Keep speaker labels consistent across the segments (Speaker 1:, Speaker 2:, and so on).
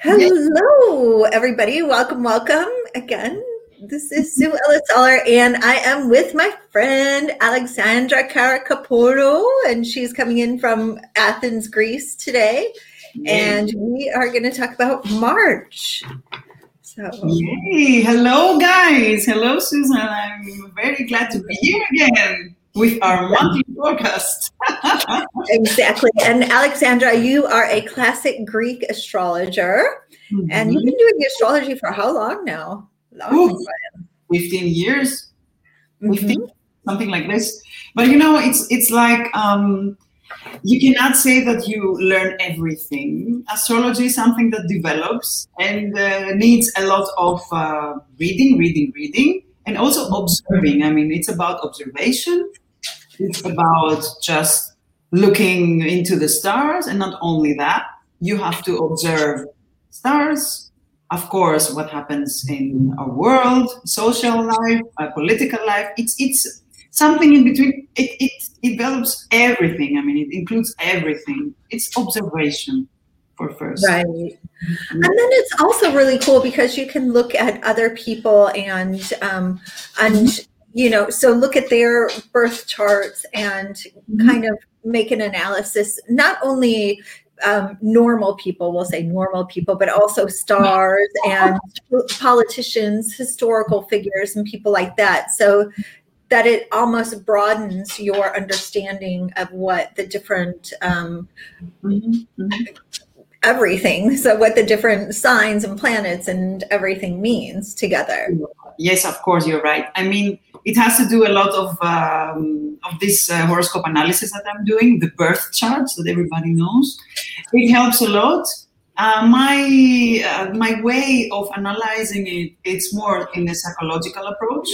Speaker 1: Hello, everybody. Welcome, welcome again. This is Sue Ellis Aller, and I am with my friend Alexandra Karakaporo, and she's coming in from Athens, Greece today. And we are going to talk about March.
Speaker 2: So, yay! Hello, guys. Hello, Susan. I'm very glad to be here again with our monthly forecast.
Speaker 1: exactly. And Alexandra, you are a classic Greek astrologer, mm-hmm. and you've been doing astrology for how long now? Long
Speaker 2: Ooh, 15 years. mm-hmm. something like this. But you know, it's it's like um, you cannot say that you learn everything. Astrology is something that develops and uh, needs a lot of uh, reading, reading, reading, and also observing. I mean, it's about observation it's about just looking into the stars, and not only that, you have to observe stars, of course, what happens in our world, social life, uh, political life. It's it's something in between. It, it develops everything. I mean, it includes everything. It's observation for first.
Speaker 1: Right. Mm-hmm. And then it's also really cool because you can look at other people and um, and you know so look at their birth charts and mm-hmm. kind of make an analysis not only um, normal people we'll say normal people but also stars and politicians historical figures and people like that. So that it almost broadens your understanding of what the different um, mm-hmm. everything so what the different signs and planets and everything means together
Speaker 2: yes of course you're right i mean it has to do a lot of um, of this uh, horoscope analysis that I'm doing, the birth charts that everybody knows. It helps a lot. Uh, my uh, my way of analyzing it, it's more in a psychological approach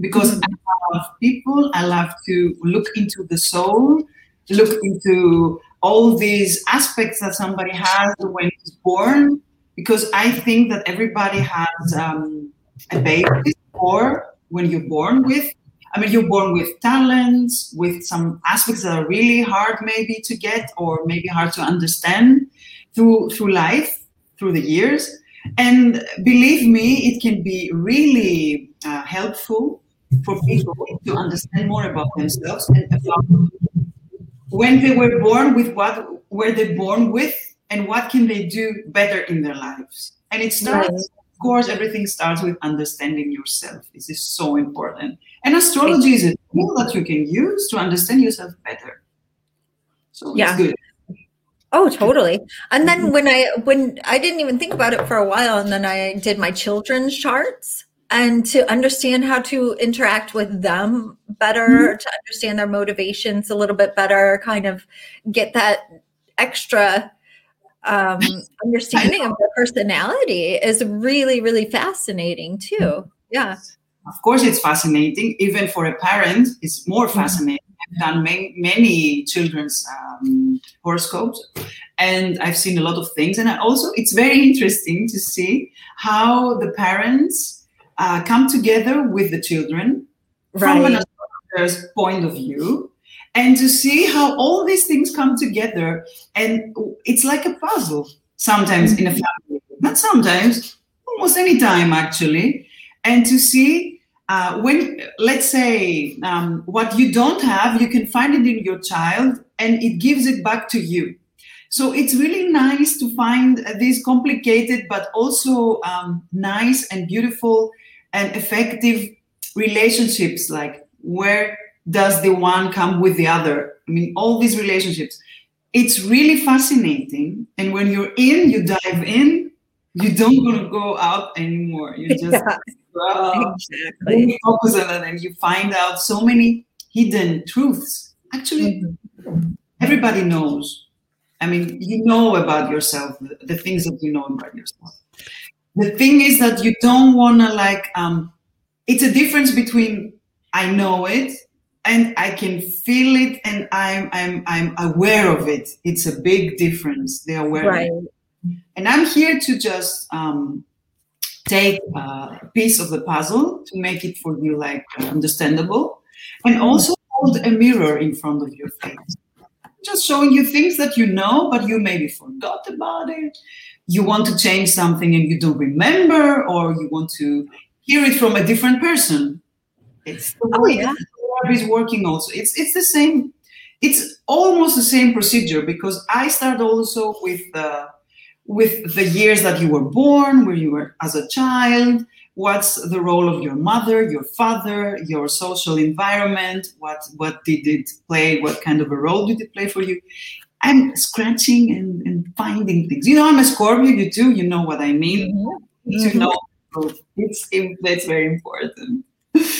Speaker 2: because mm-hmm. I love people. I love to look into the soul, look into all these aspects that somebody has when he's born. Because I think that everybody has um, a basis or when you're born with. I mean, you're born with talents, with some aspects that are really hard, maybe to get, or maybe hard to understand through through life, through the years. And believe me, it can be really uh, helpful for people to understand more about themselves and about when they were born with what were they born with and what can they do better in their lives. And it starts. Course, everything starts with understanding yourself. This is so important. And astrology is a tool that you can use to understand yourself better. So yeah. good.
Speaker 1: Oh, totally. And then mm-hmm. when I when I didn't even think about it for a while, and then I did my children's charts and to understand how to interact with them better, mm-hmm. to understand their motivations a little bit better, kind of get that extra um, understanding of their personality is really, really fascinating too. Yeah.
Speaker 2: Of course, it's fascinating. Even for a parent, it's more mm-hmm. fascinating. I've done many, many children's um, horoscopes, and I've seen a lot of things. And I also, it's very interesting to see how the parents uh, come together with the children right. from an astrologer's point of view and to see how all these things come together and it's like a puzzle sometimes in a mm-hmm. family not sometimes almost any time actually and to see uh, when let's say um, what you don't have you can find it in your child and it gives it back to you so it's really nice to find these complicated but also um, nice and beautiful and effective relationships like where does the one come with the other? I mean, all these relationships. It's really fascinating. And when you're in, you dive in, you don't want to go out anymore. You just yeah, exactly. focus on it and you find out so many hidden truths. Actually, mm-hmm. everybody knows. I mean, you know about yourself, the things that you know about yourself. The thing is that you don't want to like, um, it's a difference between I know it and I can feel it and I'm I'm I'm aware of it. It's a big difference. The awareness. Right. And I'm here to just um, take a piece of the puzzle to make it for you like understandable, and also hold a mirror in front of your face. just showing you things that you know, but you maybe forgot about it. You want to change something and you don't remember, or you want to hear it from a different person. It's the
Speaker 1: Oh,
Speaker 2: way
Speaker 1: yeah.
Speaker 2: Is working also. It's it's the same. It's almost the same procedure because I start also with the with the years that you were born, where you were as a child, what's the role of your mother, your father, your social environment, what what did it play, what kind of a role did it play for you? I'm scratching and, and finding things. You know, I'm a Scorpio, you too, you know what I mean.
Speaker 1: Mhm.
Speaker 2: To know it's it, that's very important.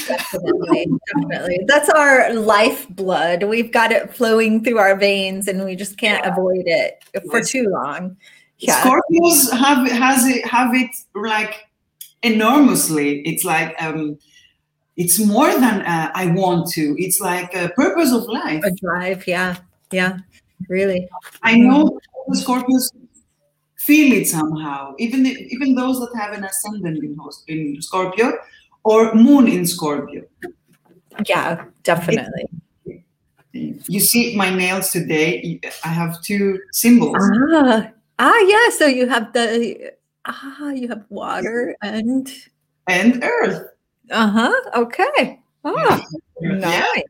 Speaker 1: Definitely, definitely. That's our lifeblood. We've got it flowing through our veins, and we just can't avoid it for
Speaker 2: Yes.
Speaker 1: too long. Yeah.
Speaker 2: Scorpios have has it have it like enormously. It's like um it's more than uh, I want to. It's like a purpose of life.
Speaker 1: A drive, yeah, yeah, really.
Speaker 2: I know the Scorpios feel it somehow. Even the, even those that have an ascendant in, in Scorpio or moon in Scorpio.
Speaker 1: Yeah, definitely.
Speaker 2: You see my nails today. I have two symbols.
Speaker 1: Ah, ah, yeah. So you have the ah, you have water and
Speaker 2: and Earth.
Speaker 1: uh huh. Okay. Oh,
Speaker 2: Yeah,
Speaker 1: nice.
Speaker 2: it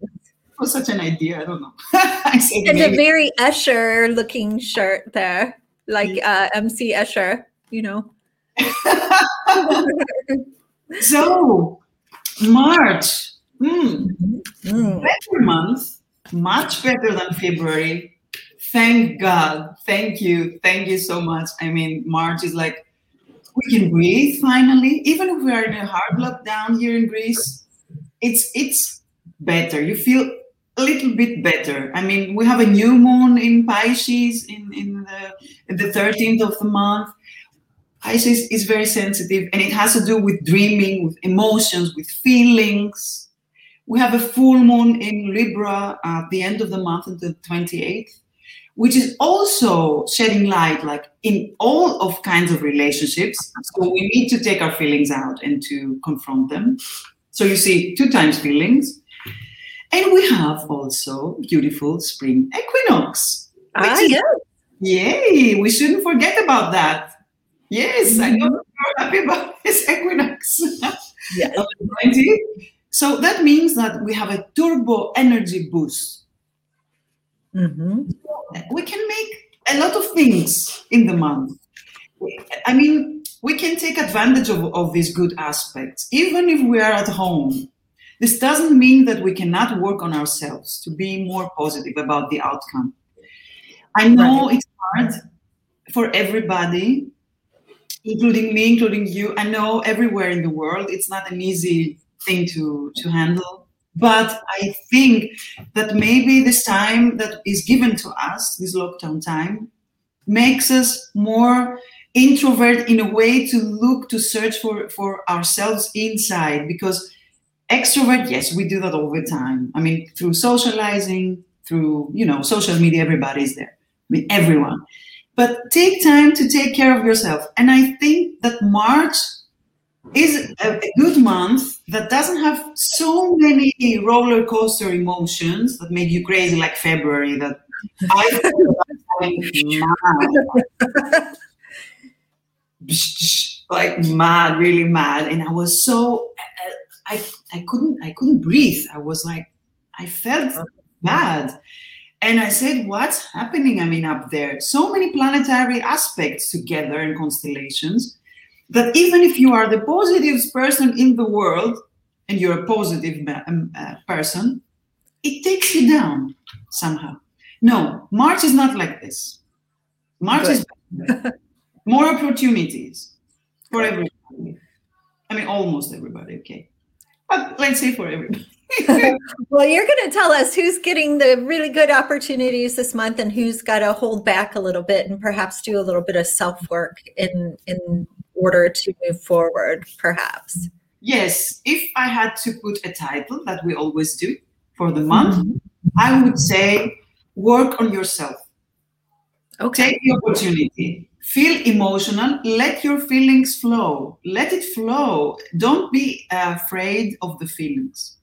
Speaker 2: was such an idea. I don't know. I said
Speaker 1: And a very Escher looking shirt there, like uh, MC Escher. You know.
Speaker 2: so March, hmm,
Speaker 1: Mm.
Speaker 2: better month, much better than February. Thank God. Thank you. Thank you so much. I mean, March is like we can breathe finally, even if we are in a hard lockdown here in Greece. It's it's better. You feel a little bit better. I mean, we have a new moon in Pisces in in the in the thirteenth of the month. Pisces is very sensitive, and it has to do with dreaming, with emotions, with feelings. We have a full moon in Libra at the end of the month, on the twenty eighth which is also shedding light like in all of kinds of relationships. So we need to take our feelings out and to confront them. So you see two times feelings. And we have also beautiful spring equinox
Speaker 1: Ah,
Speaker 2: is-
Speaker 1: yeah.
Speaker 2: yay! We shouldn't forget about that yes i know you're happy about this equinox
Speaker 1: Yes.
Speaker 2: of the 20. so that means that we have a turbo energy boost
Speaker 1: hmm
Speaker 2: we can make a lot of things in the month. I mean, we can take advantage of, of these good aspects, even if we are at home. This doesn't mean that we cannot work on ourselves to be more positive about the outcome. I know it's hard for everybody, including me, including you. I know everywhere in the world it's not an easy thing to, to handle. But I think that maybe this time that is given to us, this lockdown time, makes us more introvert in a way to look to search for for ourselves inside because extrovert yes we do that all the time i mean through socializing through you know social media everybody's there i mean everyone but take time to take care of yourself. And i think that march is a, good month that doesn't have so many roller coaster emotions that make you crazy like february that i like mad, really mad, and I was so I I couldn't I couldn't breathe. I was like I felt uh-huh. bad, and I said, "What's happening? I mean, up there, so many planetary aspects together and constellations that even if you are the positivest person in the world and you're a positive um, uh, person, it takes you down somehow." No, March is not like this. March
Speaker 1: Good.
Speaker 2: is more opportunities for everybody. I mean, almost everybody, okay. But let's say for everybody.
Speaker 1: well, you're going to tell us who's getting the really good opportunities this month and who's got to hold back a little bit and perhaps do a little bit of self work in in order to move forward, perhaps.
Speaker 2: Yes, if I had to put a title that we always do for the month, mm-hmm. I would say work on yourself.
Speaker 1: Okay.
Speaker 2: Take the opportunity. Feel emotional. Let your feelings flow. Let it flow. Don't be uh, afraid of the feelings.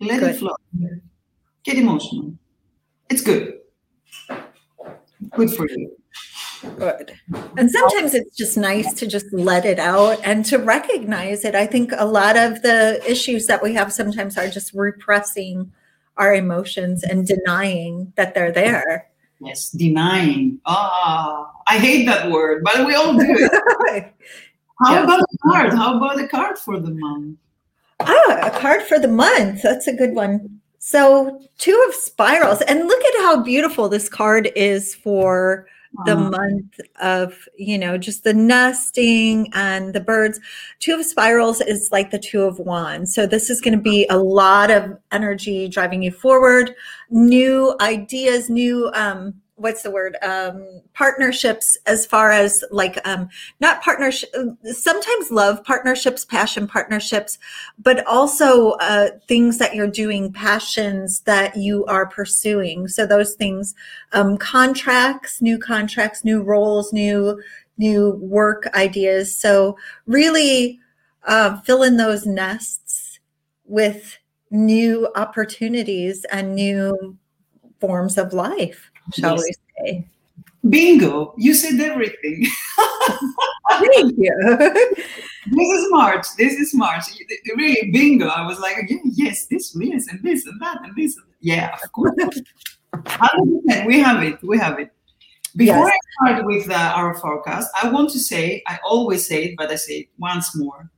Speaker 2: Let
Speaker 1: Good.
Speaker 2: it flow. Get emotional. It's good. Good for you.
Speaker 1: Good. And sometimes it's just nice to just let it out and to recognize it. I think a lot of the issues that we have sometimes are just repressing our emotions and denying that they're there.
Speaker 2: Yes, denying. Ah, I hate that word, but we all do it. How yeah. about a card? How about a card for the month?
Speaker 1: Ah, a card for the month. That's a good one. So, two of spirals. And look at how beautiful this card is for the month of you know just the nesting and the birds two of spirals is like the two of wands so this is going to be a lot of energy driving you forward new ideas new um what's the word um partnerships as far as like um not partnership sometimes love partnerships passion partnerships but also uh things that you're doing passions that you are pursuing. So those things um contracts new contracts new roles new new work ideas. So really uh, fill in those nests with new opportunities and new forms of life shall yes. we say?
Speaker 2: Bingo! You said everything.
Speaker 1: Thank you.
Speaker 2: this is March. This is March. Really, bingo. I was like, yeah, yes, this, yes, and this, and that, and this. Yeah, of course. 100%. We have it. We have it. Before yes. I start with uh, our forecast, I want to say, I always say it, but I say it once more.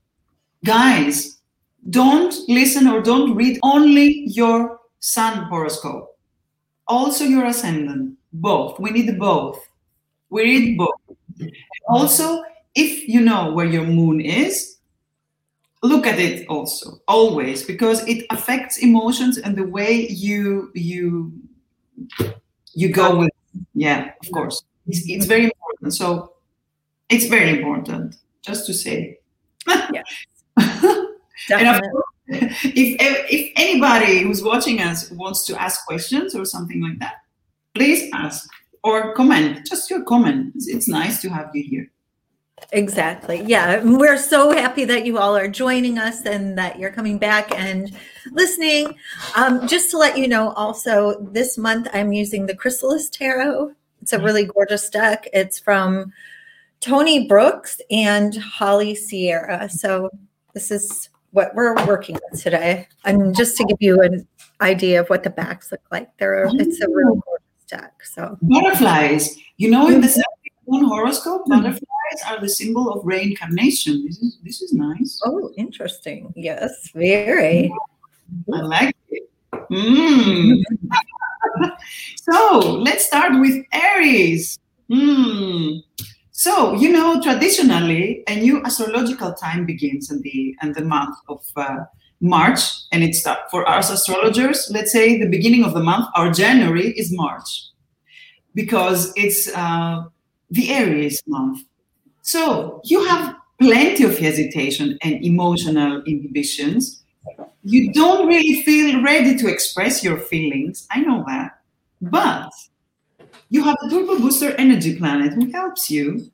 Speaker 2: Guys, don't listen or don't read only your sun horoscope also your ascendant, both. We need both. We need both. Also, if you know where your moon is, look at it also always because it affects emotions and the way you you you go with yeah of course. It's, it's very important. So it's very important just to say.
Speaker 1: Yeah.
Speaker 2: And of course, if, if anybody who's watching us wants to ask questions or something like that, please ask or comment. Just your comment. It's, it's nice to have you here.
Speaker 1: Exactly. Yeah. We're so happy that you all are joining us and that you're coming back and listening. Um, just to let you know, also, this month I'm using the Chrysalis Tarot. It's a mm-hmm. really gorgeous deck. It's from Toney Brooks and Holly Sierra. So this is what we're working with today. And just to give you an idea of what the backs look like, there are, it's a really oh. gorgeous deck. So
Speaker 2: butterflies, you know, in the moon horoscope, mm-hmm. butterflies are the symbol of reincarnation. This is this is nice.
Speaker 1: Oh, interesting. Yes, very.
Speaker 2: I like it. Mm. so let's start with Aries. Mm. So, you know, traditionally, a new astrological time begins in the in the month of uh, March, and it's for us astrologers. Let's say the beginning of the month, our January is March, because it's uh, the Aries month. So you have plenty of hesitation and emotional inhibitions. You don't really feel ready to express your feelings. I know that, but you have a turbo booster energy planet who helps you.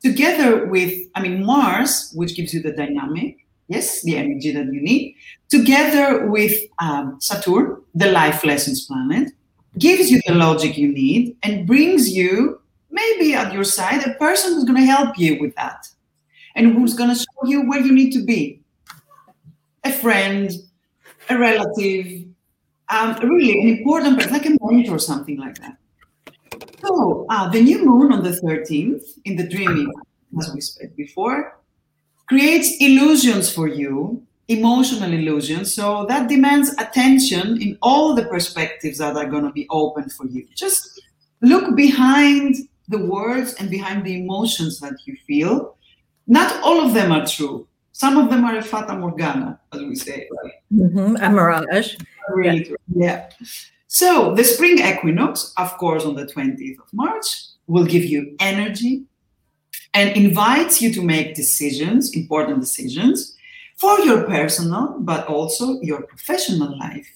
Speaker 2: Together with, I mean, Mars, which gives you the dynamic, yes, the energy that you need, together with um, Saturn, the life lessons planet, gives you the logic you need and brings you maybe at your side a person who's going to help you with that and who's going to show you where you need to be. A friend a relative um, really an important person like a mentor or something like that so uh, the new moon on the 13th in the dreaming, as we said before, creates illusions for you, emotional illusions. So that demands attention in all the perspectives that are going to be open for you. Just look behind the words and behind the emotions that you feel. Not all of them are true. Some of them are a fata morgana, as we say. Right?
Speaker 1: Mm-hmm. A mirage.
Speaker 2: Really yeah. yeah. So the spring equinox, of course, on the 20th of March, will give you energy and invites you to make decisions, important decisions, for your personal, but also your professional life.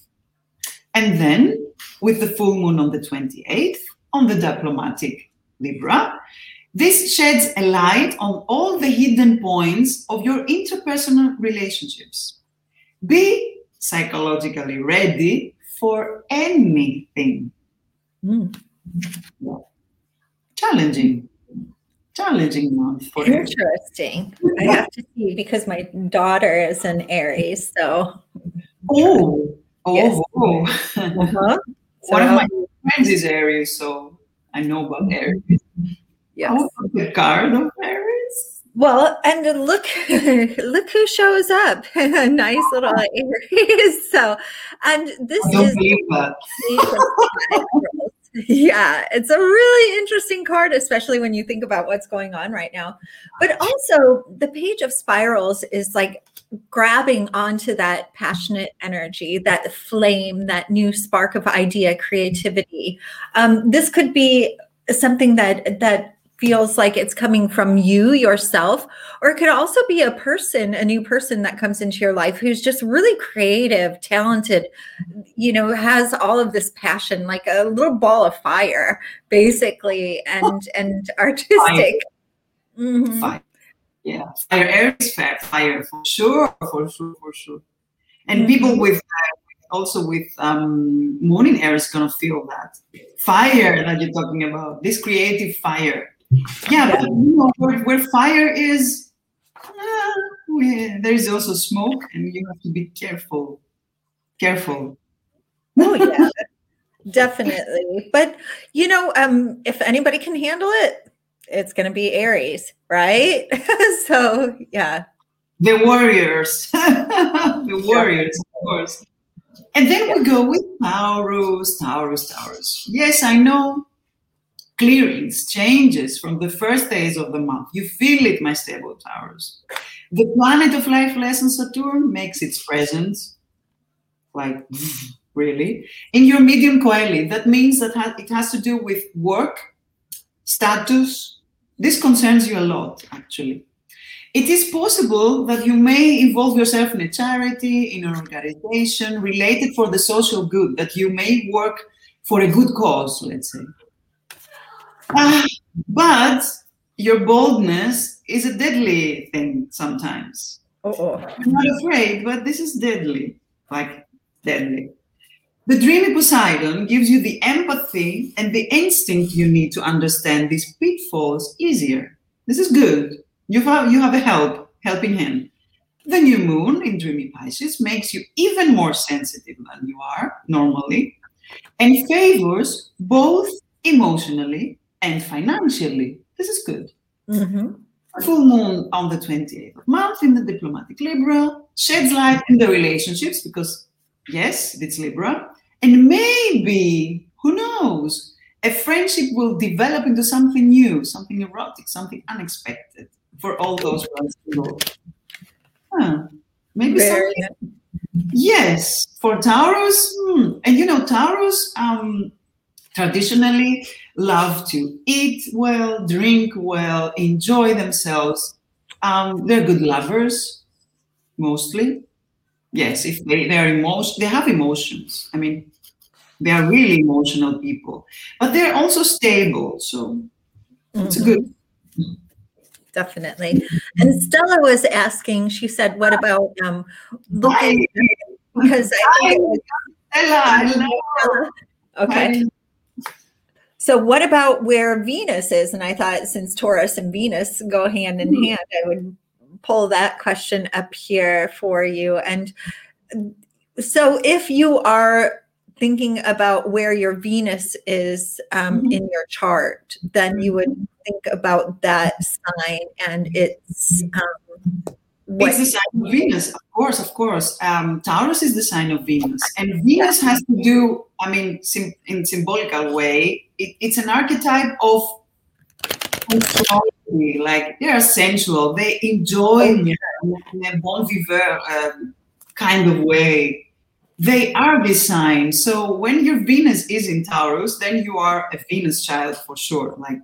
Speaker 2: And then, with the full moon on the 28th, on the diplomatic Libra, this sheds a light on all the hidden points of your interpersonal relationships. Be psychologically ready for anything. Mm. challenging challenging month for
Speaker 1: interesting i have to see because my daughter is an aries so
Speaker 2: oh oh, yes. oh. Uh-huh. So, one of my friends is aries so i know about aries
Speaker 1: yes.
Speaker 2: the card of aries
Speaker 1: well, and look, look who shows up. A nice little Aries. So, and this is yeah, it's a really interesting card, especially when you think about what's going on right now. But also, the page of spirals is like grabbing onto that passionate energy, that flame, that new spark of idea, creativity. Um, this could be something that that feels like it's coming from you yourself or it could also be a person a new person that comes into your life who's just really creative talented you know has all of this passion like a little ball of fire basically and and artistic
Speaker 2: fire. Mm-hmm. fire. yeah fire aries fire, fire for sure for sure for sure and mm-hmm. people with uh, also with um, moon in Aries gonna feel that fire that you're talking about this creative fire yeah, but you know, where, where fire is, uh, there is also smoke, and you have to be careful. Careful.
Speaker 1: Oh yeah, definitely. But you know, um, if anybody can handle it, it's going to be Aries, right? so yeah.
Speaker 2: The warriors, the warriors, of course. And then we go with Taurus, Taurus, Taurus. Yes, I know clearings, changes from the first days of the month. You feel it, my stable Taurus. The planet of life lesson Saturn makes its presence, like really, in your medium coeli. That means that it has to do with work, status. This concerns you a lot, actually. It is possible that you may involve yourself in a charity, in an organization related for the social good, that you may work for a good cause, let's say. Uh, but your boldness is a deadly thing sometimes.
Speaker 1: Oh,
Speaker 2: I'm not afraid, but this is deadly, like deadly. The dreamy Poseidon gives you the empathy and the instinct you need to understand these pitfalls easier. This is good. You have, you have a help, helping hand. The new moon in dreamy Pisces makes you even more sensitive than you are normally and favors both emotionally and financially. This is good.
Speaker 1: Mm-hmm.
Speaker 2: Full moon on the 28th of March in the diplomatic Libra sheds light in the relationships because, yes, it's Libra. And maybe, who knows, a friendship will develop into something new, something erotic, something unexpected for all those who Huh. Maybe Very something. Yes, for Taurus, hmm. and you know, Taurus um, traditionally love to eat well, drink well, enjoy themselves. Um, they're good lovers, mostly. Yes, if they, they're emotion, they have emotions. I mean, they are really emotional people, but they're also stable. So mm-hmm. it's good.
Speaker 1: Definitely. And Stella was asking, she said, what about um, looking? Because I,
Speaker 2: I, Stella,
Speaker 1: Okay. So, what about where Venus is? And I thought since Taurus and Venus go hand in mm-hmm. hand, I would pull that question up here for you. And so, if you are thinking about where your Venus is um, mm-hmm. in your chart, then you would think about that sign and its um,
Speaker 2: it's the sign of Venus, of course, of course. Um, Taurus is the sign of Venus, and Venus has to do. I mean, sim- in symbolical way, it, it's an archetype of like they are sensual. They enjoy oh, in a bon vivant um, kind of way. They are this sign. So when your Venus is in Taurus, then you are a Venus child for sure. Like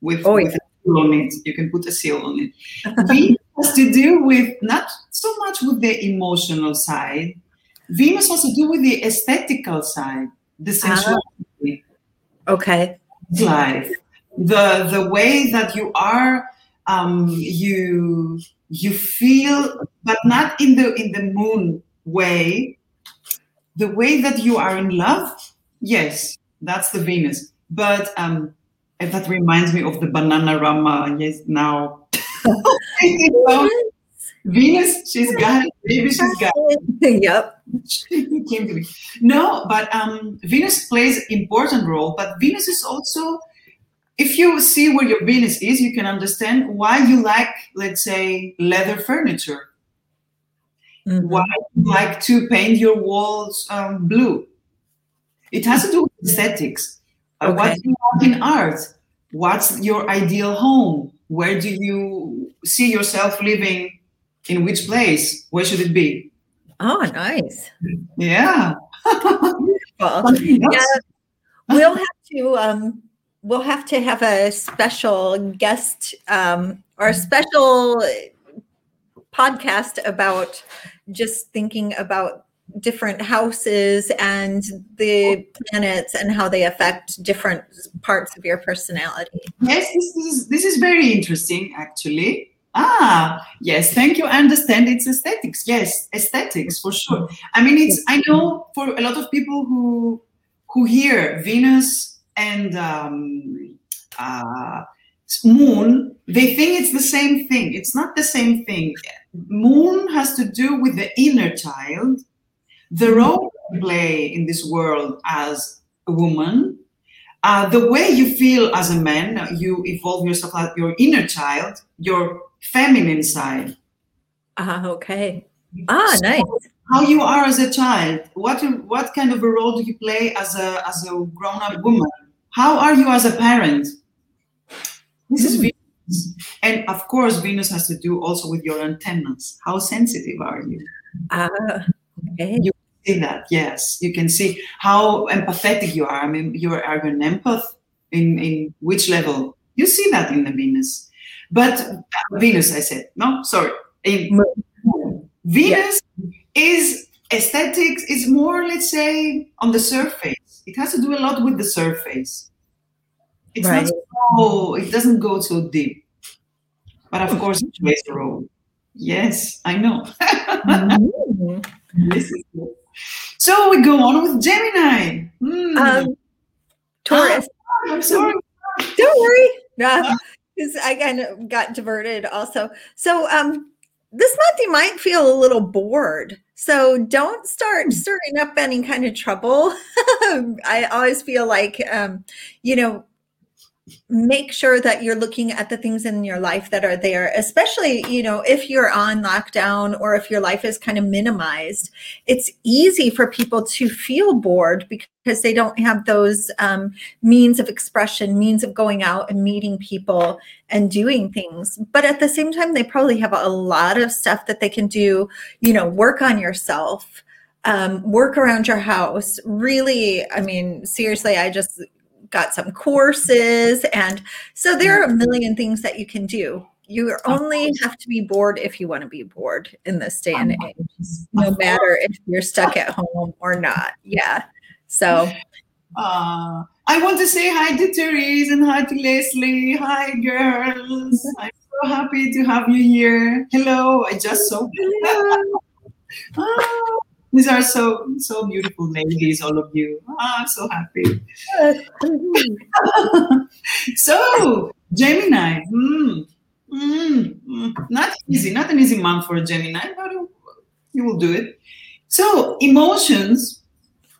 Speaker 2: with, oh, with yeah. on it, you can put a seal on it. Venus has to do with not so much with the emotional side. Venus has to do with the aesthetical side, the ah. sensuality.
Speaker 1: Okay.
Speaker 2: Life. The the way that you are um, you you feel but not in the in the moon way the way that you are in love yes that's the venus but um, that reminds me of the Bananarama. Yes, now. Venus, she's got it. Maybe she's got
Speaker 1: it. yep.
Speaker 2: She came to me. No, but um, Venus plays an important role. But Venus is also, if you see where your Venus is, you can understand why you like, let's say, leather furniture. Mm-hmm. Why you like to paint your walls um, blue. It has to do with aesthetics. Okay. What you want in art? What's your ideal home? Where do you see yourself living in which place? Where should it be?
Speaker 1: Oh, nice.
Speaker 2: Yeah.
Speaker 1: well, yeah. We'll have to um, we'll have to have a special guest um, or a special podcast about just thinking about different houses and the planets and how they affect different parts of your personality.
Speaker 2: Yes, this is this is very interesting actually. Ah, yes, thank you. I understand it's aesthetics. Yes, aesthetics for sure. I mean, it's I know for a lot of people who who hear Venus and um, uh, Moon, they think it's the same thing. It's not the same thing. Moon has to do with the inner child, the role you play in this world as a woman, uh, the way you feel as a man, you evolve yourself as your inner child, your feminine side.
Speaker 1: Ah, okay. Ah, so nice.
Speaker 2: How you are as a child? What what kind of a role do you play as a as a grown up woman? How are you as a parent? This is hmm. Venus, and of course, Venus has to do also with your antennas. How sensitive are you?
Speaker 1: Ah, okay.
Speaker 2: You can see that, yes. You can see how empathetic you are. I mean, you are an empath in in which level? You see that in the Venus. But uh, Venus, I said, no, sorry. In Venus is aesthetics, is more, let's say, on the surface. It has to do a lot with the surface. It's right. not so, it doesn't go so deep. But of course, it plays a role. Yes, I know. mm-hmm. so we go on with Gemini.
Speaker 1: Mm. Um, Taurus.
Speaker 2: Ah, I'm sorry.
Speaker 1: Don't worry. Yeah because I kind of got diverted also. So um this month you might feel a little bored. So don't start hmm. stirring up any kind of trouble. I always feel like um, you know, make sure that you're looking at the things in your life that are there especially you know if you're on lockdown or if your life is kind of minimized it's easy for people to feel bored because they don't have those um, means of expression means of going out and meeting people and doing things. But at the same time they probably have a lot of stuff that they can do you know work on yourself um, work around your house. Really i mean seriously i just got some courses. And so there are a mm-hmm. million things that you can do. You only have to be bored if you want to be bored in this day and uh-huh. age, no matter if you're stuck at home or not. Yeah. So.
Speaker 2: Uh, I want to say hi to Therese and hi to Leslie. Hi, girls. Mm-hmm. I'm so happy to have you here. Hello. I just saw. These are so so beautiful ladies, all of you. Ah, I'm so happy. so Gemini, mm, mm, not easy, not an easy month for a Gemini, but you will do it. So emotions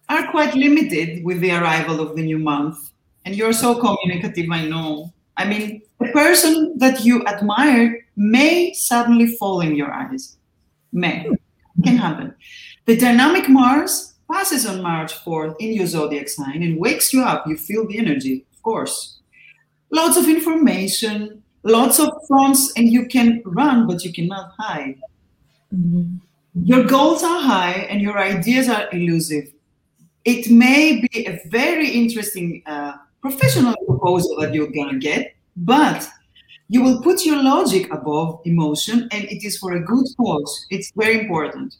Speaker 2: are quite limited with the arrival of the new month, and you're so communicative. I know. I mean, a person that you admire may suddenly fall in your eyes. May can happen. The dynamic Mars passes on March 4th in your zodiac sign and wakes you up. You feel the energy, of course. Lots of information, lots of fronts, and you can run, but you cannot hide. Mm-hmm. Your goals are high and your ideas are elusive. It may be a very interesting uh, professional proposal that you're going to get, but you will put your logic above emotion and it is for a good cause. It's very important.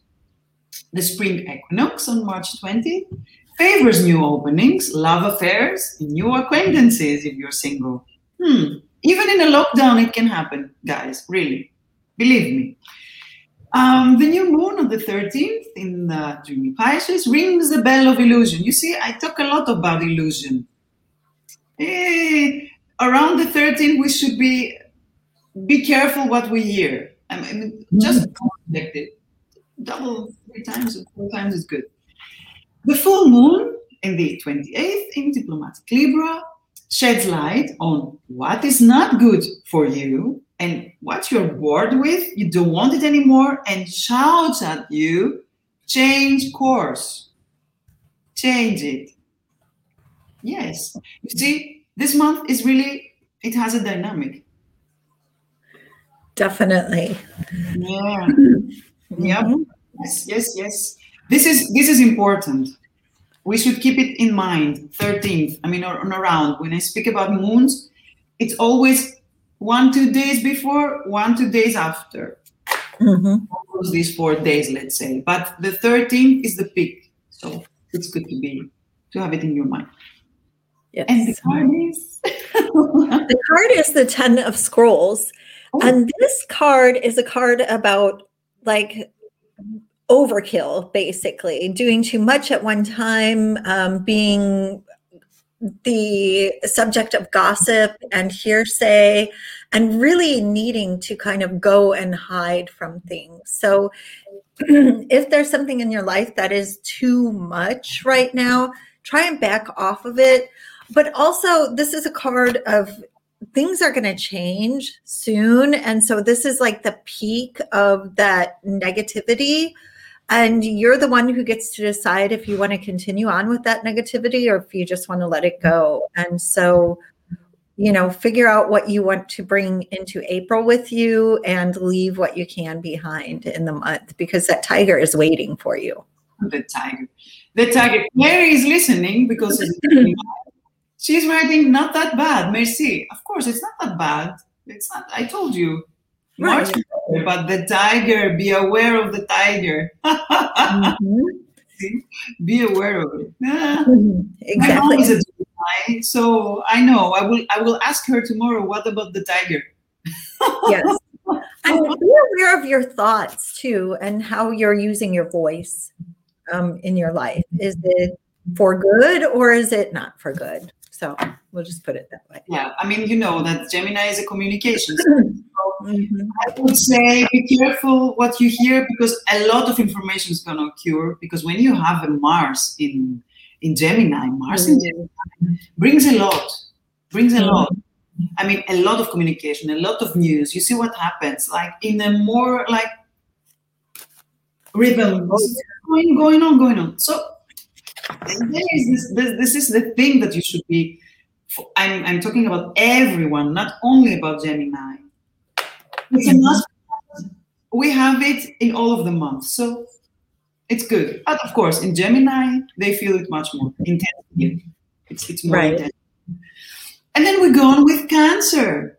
Speaker 2: The spring equinox on March 20 favors new openings, love affairs, new acquaintances if you're single. Hmm. Even in a lockdown, it can happen, guys, really. Believe me. Um, the new moon on the 13th in the dreamy Pisces rings the bell of illusion. You see, I talk a lot about illusion. Eh, around the 13th, we should be be careful what we hear. I mean, just it. Double three times or four times is good. The full moon in the 28th in diplomatic Libra sheds light on what is not good for you and what you're bored with, you don't want it anymore, and shouts at you, change course. Change it. Yes. You see, this month is really, it has a dynamic.
Speaker 1: Definitely.
Speaker 2: Yeah. Yep. Mm-hmm. Yes, yes, yes. This is this is important. We should keep it in mind. 13th, I mean, on around. When I speak about moons, it's always one, two days before, one, two days after. Mm-hmm. These four days, let's say. But the 13th is the peak. So it's good to be to have it in your mind. Yes. And the card is
Speaker 1: the card is the Ten of Scrolls. Oh. And this card is a card about like overkill, basically, doing too much at one time, um, being the subject of gossip and hearsay, and really needing to kind of go and hide from things. So, if there's something in your life that is too much right now, try and back off of it. But also, this is a card of things are going to change soon. And so, this is like the peak of that negativity and you're the one who gets to decide if you want to continue on with that negativity or if you just want to let it go. And so, you know, figure out what you want to bring into April with you and leave what you can behind in the month because that tiger is waiting for you.
Speaker 2: The tiger. The tiger. Mary is listening because she's writing, not that bad. Merci. Of course, it's not that bad. It's not, I told you. Right. Much better, but the tiger, be aware of the tiger. mm-hmm. Be aware of it.
Speaker 1: Mm-hmm. Exactly.
Speaker 2: so I know. I will. I will ask her tomorrow. What about the tiger?
Speaker 1: yes. And be aware of your thoughts too, and how you're using your voice um, in your life. Is it for good or is it not for good? So we'll just put it that way.
Speaker 2: Yeah, I mean, you know that Gemini is a communication. Mm-hmm. I would say be careful what you hear because a lot of information is going to occur. Because when you have a Mars in in Gemini, Mars mm-hmm. in Gemini brings a lot, brings a mm-hmm. lot. I mean, a lot of communication, a lot of news. You see what happens, like in a more like rhythm, going, going on, going on. So this, this, this is the thing that you should be. I'm, I'm talking about everyone, not only about Gemini. It's a must. We have it in all of the months, so it's good. But of course, in Gemini, they feel it much more intensely. It's, it's more right. intense. And then we go on with Cancer.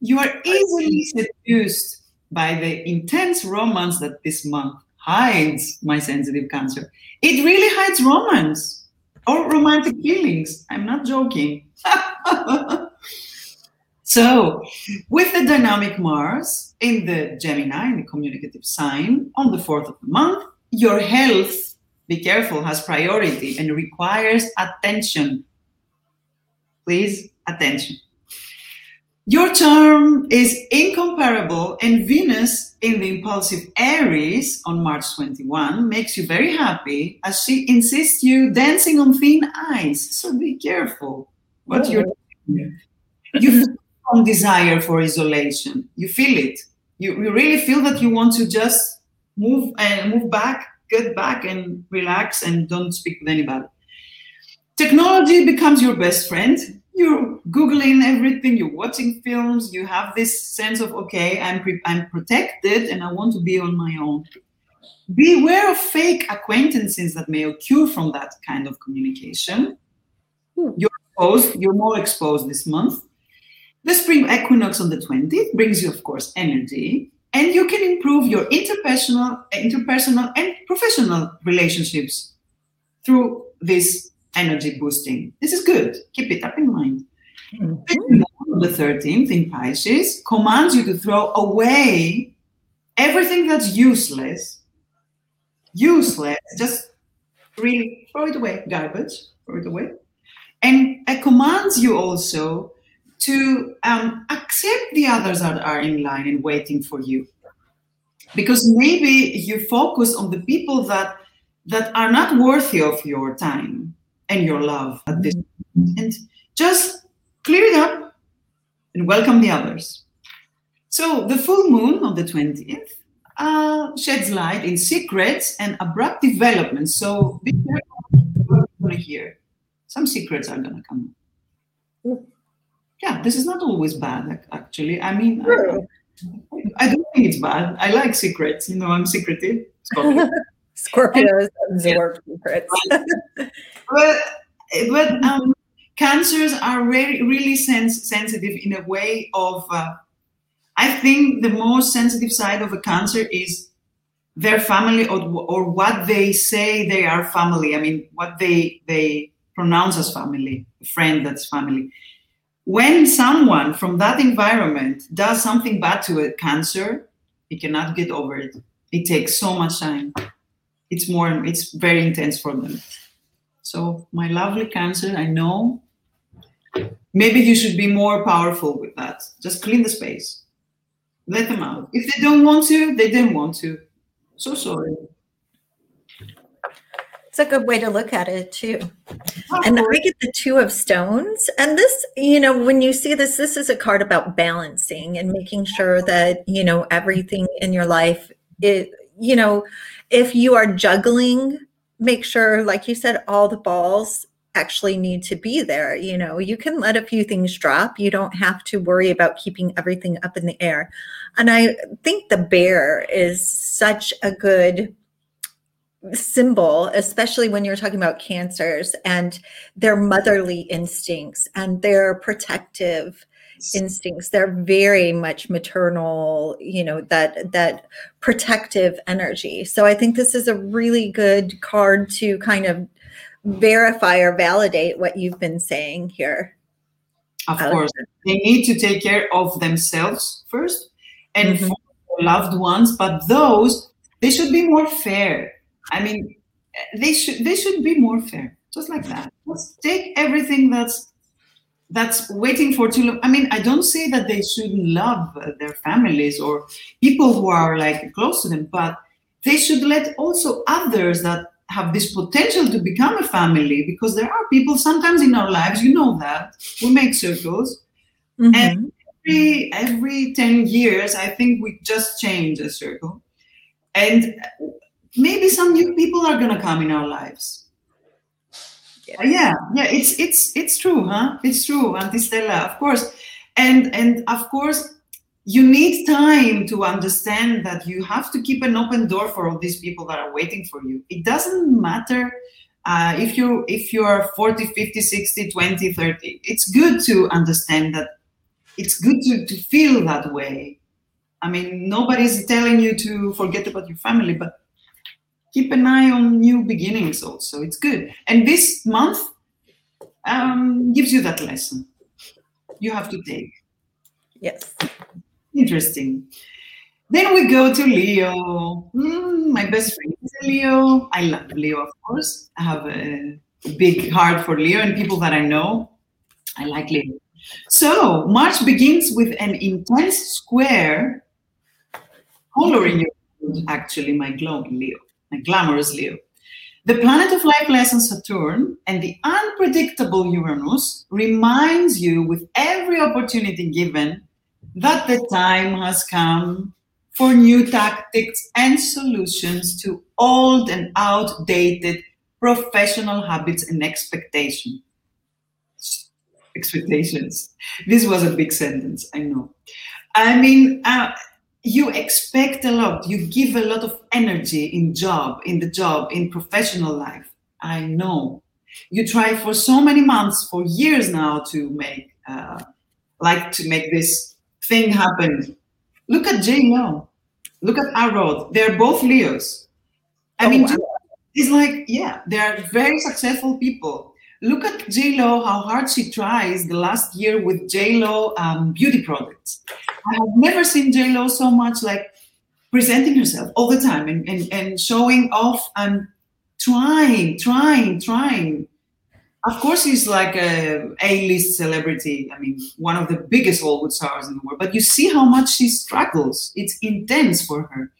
Speaker 2: you are easily seduced by the intense romance that this month hides my sensitive cancer. It really hides romance or romantic feelings. I'm not joking. so, with the dynamic Mars in the Gemini, in the communicative sign, on the fourth of the month, your health, be careful, has priority and requires attention. Please, attention. Your charm is incomparable, and Venus in the impulsive Aries on March 21 makes you very happy as she insists you dancing on thin ice. So be careful what oh. you're doing. You feel desire for isolation. You feel it. You, you really feel that you want to just move and move back, get back and relax and don't speak with anybody. Technology becomes your best friend you're googling everything you're watching films you have this sense of okay i'm pre- i'm protected and i want to be on my own beware of fake acquaintances that may occur from that kind of communication hmm. you're exposed you're more exposed this month the spring equinox on the 20th brings you of course energy and you can improve your interpersonal interpersonal and professional relationships through this energy boosting. This is good. Keep it up in mind. Mm-hmm. The 13th in Pisces commands you to throw away everything that's useless. Useless. Just really throw it away. Garbage. Throw it away. and it commands you also to um, accept the others that are in line and waiting for you. Because maybe you focus on the people that that are not worthy of your time and your love at this point. and just clear it up and welcome the others. So the full moon on the 20th uh, sheds light in secrets and abrupt developments so be careful what you're going to hear. Some secrets are going to come. Yeah this is not always bad actually i mean I, I don't think it's bad. I like secrets. You know, I'm secretive. Scorpio.
Speaker 1: Scorpios absorb secrets.
Speaker 2: but but um, cancers are very really sens- sensitive in a way of. Uh, I think the most sensitive side of a cancer is their family or, or what they say they are family. I mean, what they they pronounce as family, a friend that's family when someone from that environment does something bad to a cancer, he cannot get over it. It takes so much time. It's more, it's very intense for them. So, my lovely cancer, I know maybe you should be more powerful with that. Just clean the space, let them out. If they don't want to, they didn't want to. So sorry.
Speaker 1: It's a good way to look at it too. And I get the two of stones. And this, you know, when you see this, this is a card about balancing and making sure that, you know, everything in your life, it, you know, if you are juggling, make sure, like you said, all the balls actually need to be there. You know, you can let a few things drop. You don't have to worry about keeping everything up in the air. And I think the bear is such a good symbol, especially when you're talking about cancers and their motherly instincts and their protective instincts. They're very much maternal you know that that protective energy. So i think this is a really good card to kind of verify or validate what you've been saying here.
Speaker 2: Of course. They need to take care of themselves first and mm-hmm. loved ones but those they should be more fair I mean, they should they should be more fair, just like that. Let's take everything that's that's waiting for too long. I mean, I don't say that they shouldn't love their families or people who are like close to them, but they should let also others that have this potential to become a family because there are people sometimes in our lives, you know that we make circles, mm-hmm. and every every ten years, I think we just change a circle, and maybe some new people are gonna come in our lives. Yeah, yeah, yeah it's it's it's true, huh? It's true, Antistella, of course. And and of course, you need time to understand that you have to keep an open door for all these people that are waiting for you. It doesn't matter uh, if you if you are 40 50 60 20 30 it's good to understand that it's good to, to feel that way i mean nobody's telling you to forget about your family but keep an eye on new beginnings also. It's good. And this month um, gives you that lesson you have to take.
Speaker 1: Yes.
Speaker 2: Interesting. Then we go to Leo. Mm, my best friend is Leo. I love Leo, of course. I have a big heart for Leo and people that I know. I like Leo. So March begins with an intense square coloring your actually my globe, Leo a glamorous Leo. The planet of life lesson Saturn and the unpredictable Uranus reminds you with every opportunity given that the time has come for new tactics and solutions to old and outdated professional habits and expectations. Expectations. This was a big sentence, I know. I mean, uh, you expect a lot. You give a lot of energy in job in the job in professional life. I know. You try for so many months for years now to make uh, like to make this thing happen. Look at j lo look at arod they're both leos. I oh, mean wow. it's like yeah they're very successful people. Look at j lo how hard she tries the last year with j lo um, beauty products I have never seen J Lo so much like presenting herself all the time and, and, and showing off and trying, trying, trying. of course, he's like a A-list celebrity. I mean, one of the biggest Hollywood stars in the world. But you see how much she struggles. It's intense for her.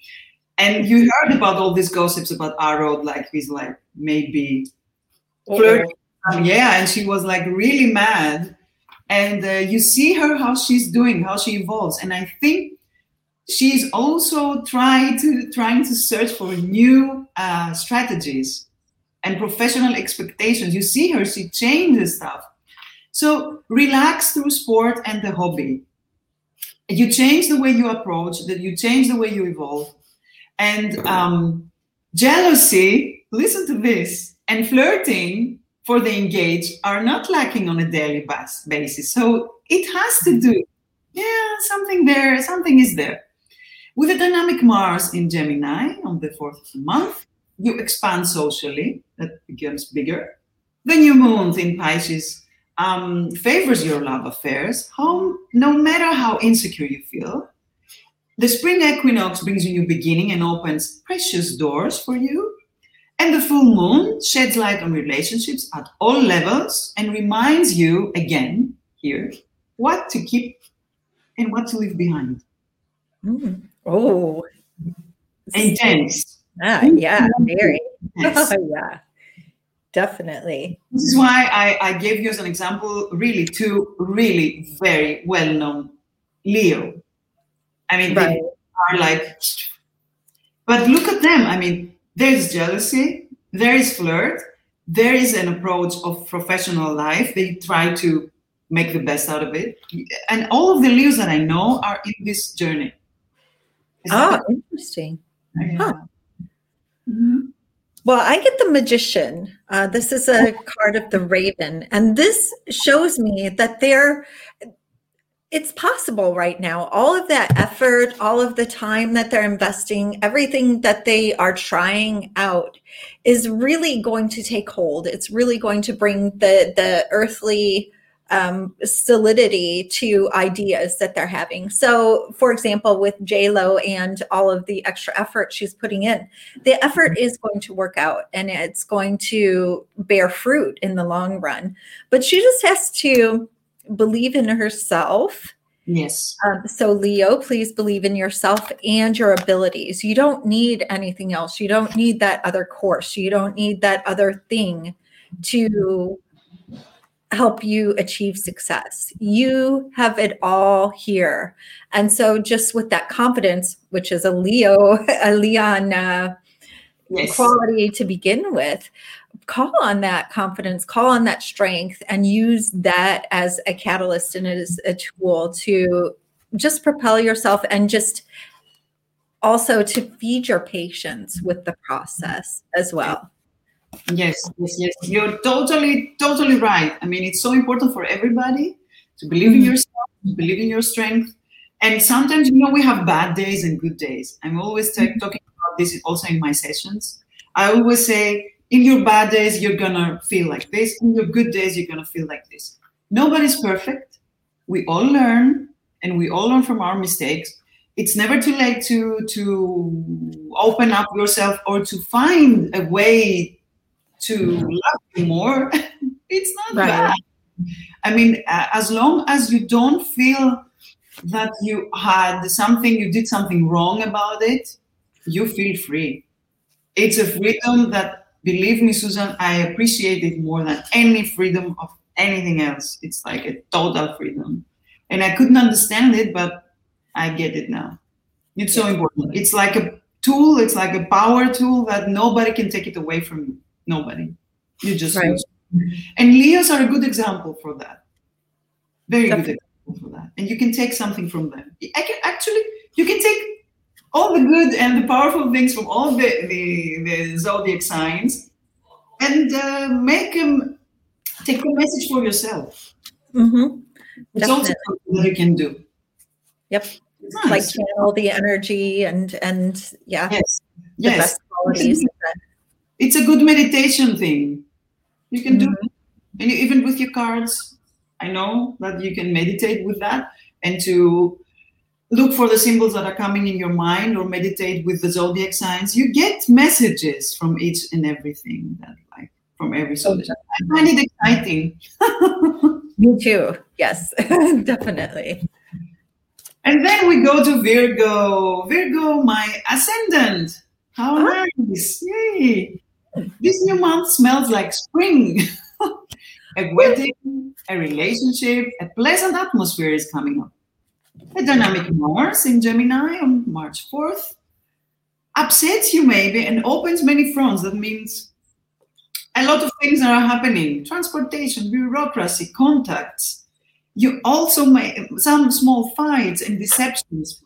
Speaker 2: And you heard about all these gossips about Arod, like he's like maybe flirting. Um, yeah, and she was like really mad. And uh, you see her how she's doing, how she evolves. And I think she's also trying to trying to search for new uh, strategies and professional expectations. You see her, she changes stuff. So relax through sport and the hobby. You change the way you approach, that you change the way you evolve. And um, jealousy, listen to this, and flirting for the engaged are not lacking on a daily basis. So it has to do, yeah, something there, something is there. With a dynamic Mars in Gemini on the fourth of the month, you expand socially, that becomes bigger. The new moon in Pisces um, favors your love affairs, how, no matter how insecure you feel. The spring equinox brings a new beginning and opens precious doors for you. And the full moon sheds light on relationships at all levels and reminds you again here what to keep and what to leave behind.
Speaker 1: Mm. Oh,
Speaker 2: intense.
Speaker 1: Ah, yeah, very. Oh, yeah, definitely.
Speaker 2: This is why I, I gave you as an example, really, two really very well known Leo. I mean, right. they are like, but look at them. I mean, there's jealousy, there is flirt, there is an approach of professional life. They try to make the best out of it. And all of the Leos that I know are in this journey.
Speaker 1: Oh, interesting. Huh. Mm-hmm. Well, I get the magician. Uh, this is a card of the raven, and this shows me that there it's possible right now. All of that effort, all of the time that they're investing, everything that they are trying out is really going to take hold. It's really going to bring the the earthly um, solidity to ideas that they're having. So, for example, with J Lo and all of the extra effort she's putting in, the effort is going to work out and it's going to bear fruit in the long run. But she just has to believe in herself.
Speaker 2: Yes.
Speaker 1: Um, so, Leo, please believe in yourself and your abilities. You don't need anything else. You don't need that other course. You don't need that other thing to help you achieve success. You have it all here. And so, just with that confidence, which is a Leo, a Leon uh, yes. quality to begin with, call on that confidence, call on that strength, and use that as a catalyst and as a tool to just propel yourself and just also to feed your patience with the process as well.
Speaker 2: Yes, yes, yes. You're totally, totally right. I mean, it's so important for everybody to believe in mm-hmm. yourself, to believe in your strength. And sometimes, you know, we have bad days and good days. I'm always t- mm-hmm. talking about this also in my sessions. I always say, in your bad days, you're gonna feel like this. In your good days, you're gonna feel like this. Nobody's perfect. We all learn, and we all learn from our mistakes. It's never too late to to open up yourself or to find a way to love you more, it's not right. bad. I mean, as long as you don't feel that you had something, you did something wrong about it, you feel free. It's a freedom that, believe me, Susan, I appreciate it more than any freedom of anything else. It's like a total freedom. And I couldn't understand it, but I get it now. It's so important. It's like a tool, it's like a power tool that nobody can take it away from you. Nobody. You just right. And Leos are a good example for that. Very Definitely. good example for that. And you can take something from them. I can actually you can take all the good and the powerful things from all the the, the zodiac signs and uh, make them take the message for yourself.
Speaker 1: Mm-hmm.
Speaker 2: It's also something that you can do.
Speaker 1: Yep. Nice. Like channel the energy and and yeah.
Speaker 2: Yes. yes. qualities it's a good meditation thing. You can mm-hmm. do it. And even with your cards, I know that you can meditate with that and to look for the symbols that are coming in your mind or meditate with the zodiac signs. You get messages from each and everything that like from every solstice. I find it exciting.
Speaker 1: Me too. Yes, definitely.
Speaker 2: And then we go to Virgo. Virgo, my ascendant. How oh. nice. Yay. This new month smells like spring. a wedding, a relationship, a pleasant atmosphere is coming up. A dynamic Mars in Gemini on March 4th upsets you maybe and opens many fronts. That means a lot of things are happening transportation, bureaucracy, contacts. You also may some small fights and deceptions,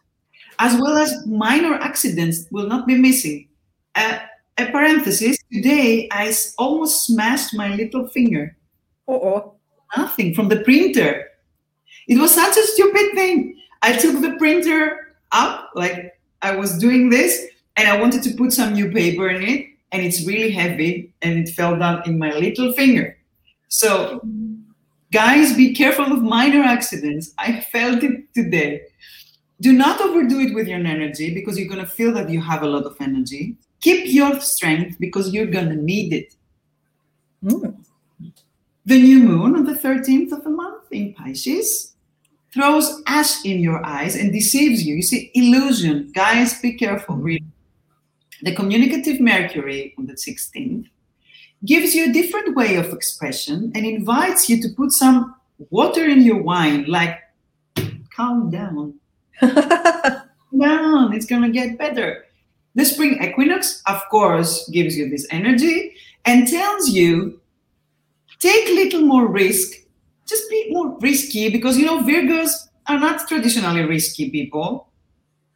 Speaker 2: as well as minor accidents will not be missing. Uh, a parenthesis today, I almost smashed my little finger.
Speaker 1: oh.
Speaker 2: Nothing from the printer. It was such a stupid thing. I took the printer up, like I was doing this, and I wanted to put some new paper in it, and it's really heavy, and it fell down in my little finger. So, guys, be careful of minor accidents. I felt it today. Do not overdo it with your energy because you're going to feel that you have a lot of energy. Keep your strength because you're going to need it. Mm. The new moon on the 13th of the month in Pisces throws ash in your eyes and deceives you. You see, illusion. Guys, be careful, really. The communicative Mercury on the 16th gives you a different way of expression and invites you to put some water in your wine, like, calm down. down, it's going to get better. The spring equinox, of course, gives you this energy and tells you take little more risk, just be more risky because you know Virgos are not traditionally risky people.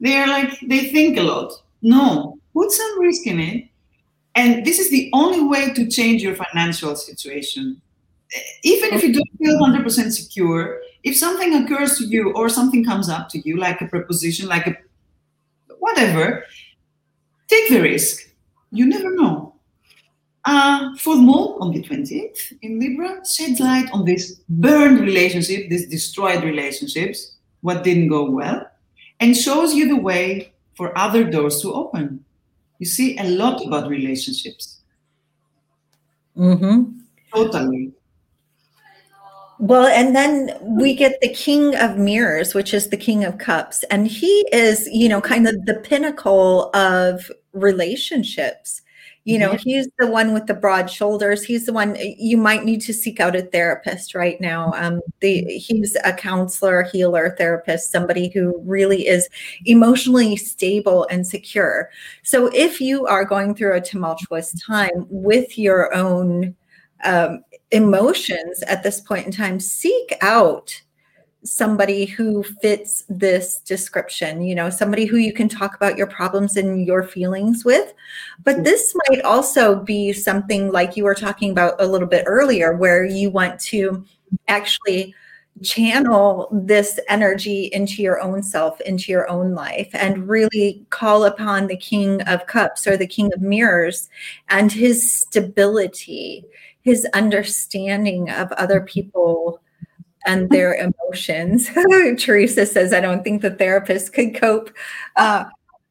Speaker 2: They are like they think a lot. No, put some risk in it. And this is the only way to change your financial situation. Even if you don't feel 100% secure, if something occurs to you or something comes up to you, like a proposition, like a whatever, take the risk. You never know. Uh, full moon on the 20th in Libra sheds light on this burned relationship, these destroyed relationships, what didn't go well, and shows you the way for other doors to open. You see a lot about relationships.
Speaker 1: Mm-hmm.
Speaker 2: Totally.
Speaker 1: Well, and then we get the King of Mirrors, which is the King of Cups. And he is, you know, kind of the pinnacle of relationships you know he's the one with the broad shoulders. He's the one eh, you might need to seek out a therapist right now. Um the he's a counselor healer therapist somebody who really is emotionally stable and secure. So if you are going through a tumultuous time with your own um, emotions at this point in time seek out somebody who fits this description, you know, somebody who you can talk about your problems and your feelings with. But this might also be something like you were talking about a little bit earlier, where you want to actually channel this energy into your own self, into your own life, and really call upon the King of Cups or the King of Mirrors and his stability, his understanding of other people and their emotions. Teresa says, I don't think the therapist could cope. Uh,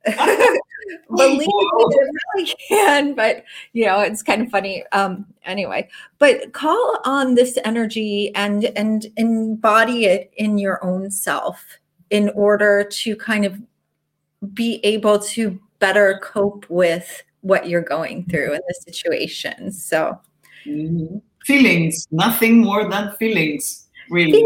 Speaker 1: believe me, it really can, but you know, it's kind of funny. Um, anyway, but call on this energy and and embody it in your own self in order to kind of be able to better cope with what you're going through in the situation. So
Speaker 2: mm-hmm. feelings, nothing more than feelings Really?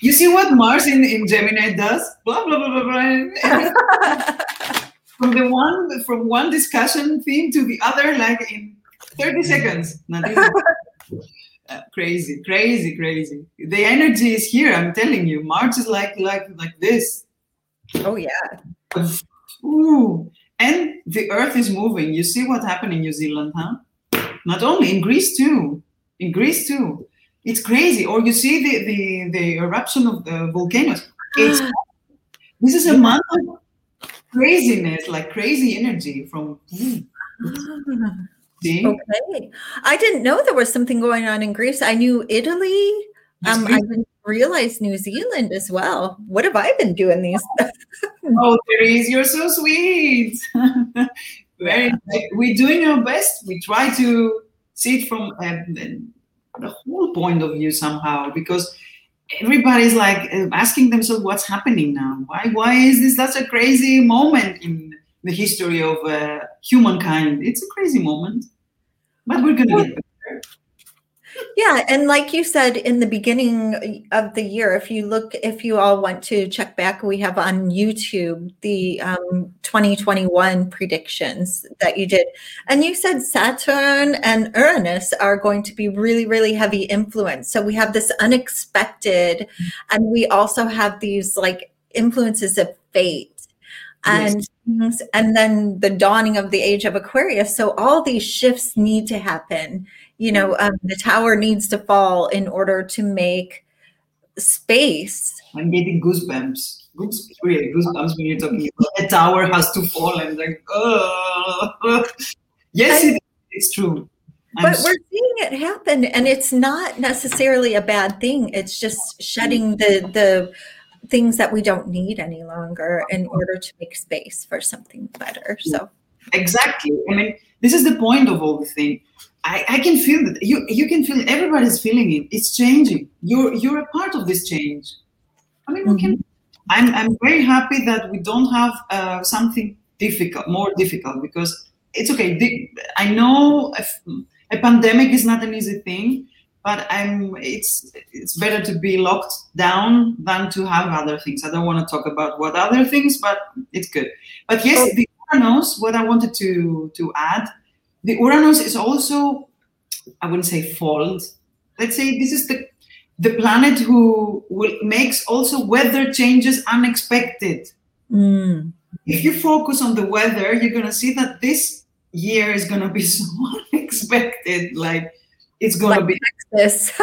Speaker 2: you see what Mars in, in Gemini does? Blah blah blah blah blah. from the one from one discussion theme to the other, like in 30 seconds. Uh, crazy, crazy, crazy. The energy is here. I'm telling you, Mars is like like like this.
Speaker 1: Oh yeah.
Speaker 2: Ooh. And the Earth is moving. You see what happened in New Zealand, huh? Not only in Greece too in Greece too. It's crazy. Or you see the the, the eruption of the volcanoes. It's this is a month of craziness, like crazy energy from.
Speaker 1: See? Okay, I didn't know there was something going on in Greece. I knew Italy. Um, I didn't realize New Zealand as well. What have I been doing these?
Speaker 2: oh, Therese, you're so sweet. very yeah. we're doing our best we try to see it from uh, the whole point of view somehow because everybody's like uh, asking themselves what's happening now. Why why is this such a crazy moment in the history of uh, humankind? It's a crazy moment. But we're gonna get
Speaker 1: yeah and like you said in the beginning of the year if you look if you all want to check back we have on youtube the um, 2021 predictions that you did. And you said saturn and uranus are going to be really really heavy influence. So we have this unexpected and we also have these like influences of fate. And yes. and then the dawning of the age of aquarius. So all these shifts need to happen you know um, the tower needs to fall in order to make space.
Speaker 2: I'm getting goosebumps. Really goosebumps when you're talking about the tower has to fall. And like oh yes it, it's true.
Speaker 1: I'm but we're seeing it happen and it's not necessarily a bad thing. It's just shedding the the things that we don't need any longer in order to make space for something better. So.
Speaker 2: Exactly. I mean, this is the point of all the thing. I, I can feel that you you can feel everybody's feeling it. It's changing. You're you're a part of this change. I mean, mm-hmm. we can. Mm-hmm. I'm I'm very happy that we don't have uh, something difficult, more difficult, because it's okay. The, I know a, a pandemic is not an easy thing, but I'm it's it's better to be locked down than to have other things. I don't want to talk about what other things, but it's good. But yes, oh. the Uranus. What I wanted to to add, the Uranus is also I wouldn't say fault. Let's say this is the the planet who will makes also weather changes unexpected.
Speaker 1: Mm.
Speaker 2: If you focus on the weather, you're gonna see that this year is gonna be so unexpected. Like it's going like to be
Speaker 1: this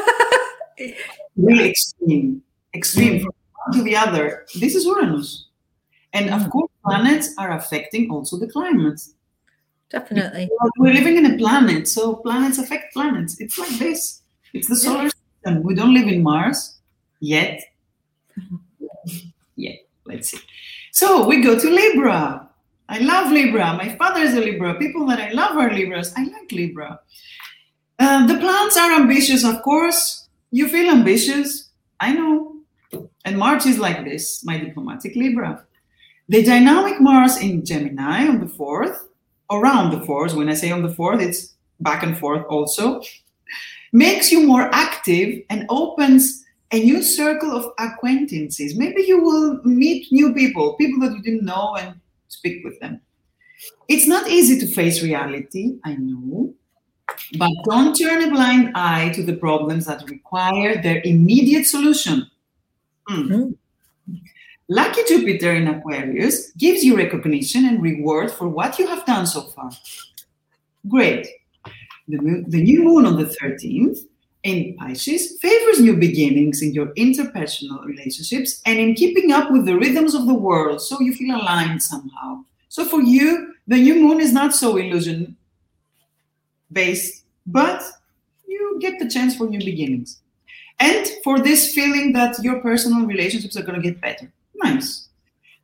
Speaker 2: really extreme, extreme from one to the other. This is Uranus, and of mm. course, planets are affecting also the climate.
Speaker 1: Definitely,
Speaker 2: we're living in a planet, so planets affect planets. It's like this. It's the solar system. We don't live in Mars yet. yeah, let's see. So we go to Libra. I love Libra. My father is a Libra. People that I love are Libras. I like Libra. Uh, the plants are ambitious, of course. You feel ambitious. I know. And Mars is like this, my diplomatic Libra. The dynamic Mars in Gemini on the 4th, around the 4th, when I say on the 4th, it's back and forth also, makes you more active and opens a new circle of acquaintances. Maybe you will meet new people, people that you didn't know, and speak with them. It's not easy to face reality, I know. But don't turn a blind eye to the problems that require their immediate solution. Mm. Mm. Lucky Jupiter in Aquarius gives you recognition and reward for what you have done so far. Great. The, the new moon on the 13th in Pisces favors new beginnings in your interpersonal relationships and in keeping up with the rhythms of the world so you feel aligned somehow. So for you, the new moon is not so illusion based, but you get the chance for new beginnings. And for this feeling that your personal relationships are going to get better. Nice.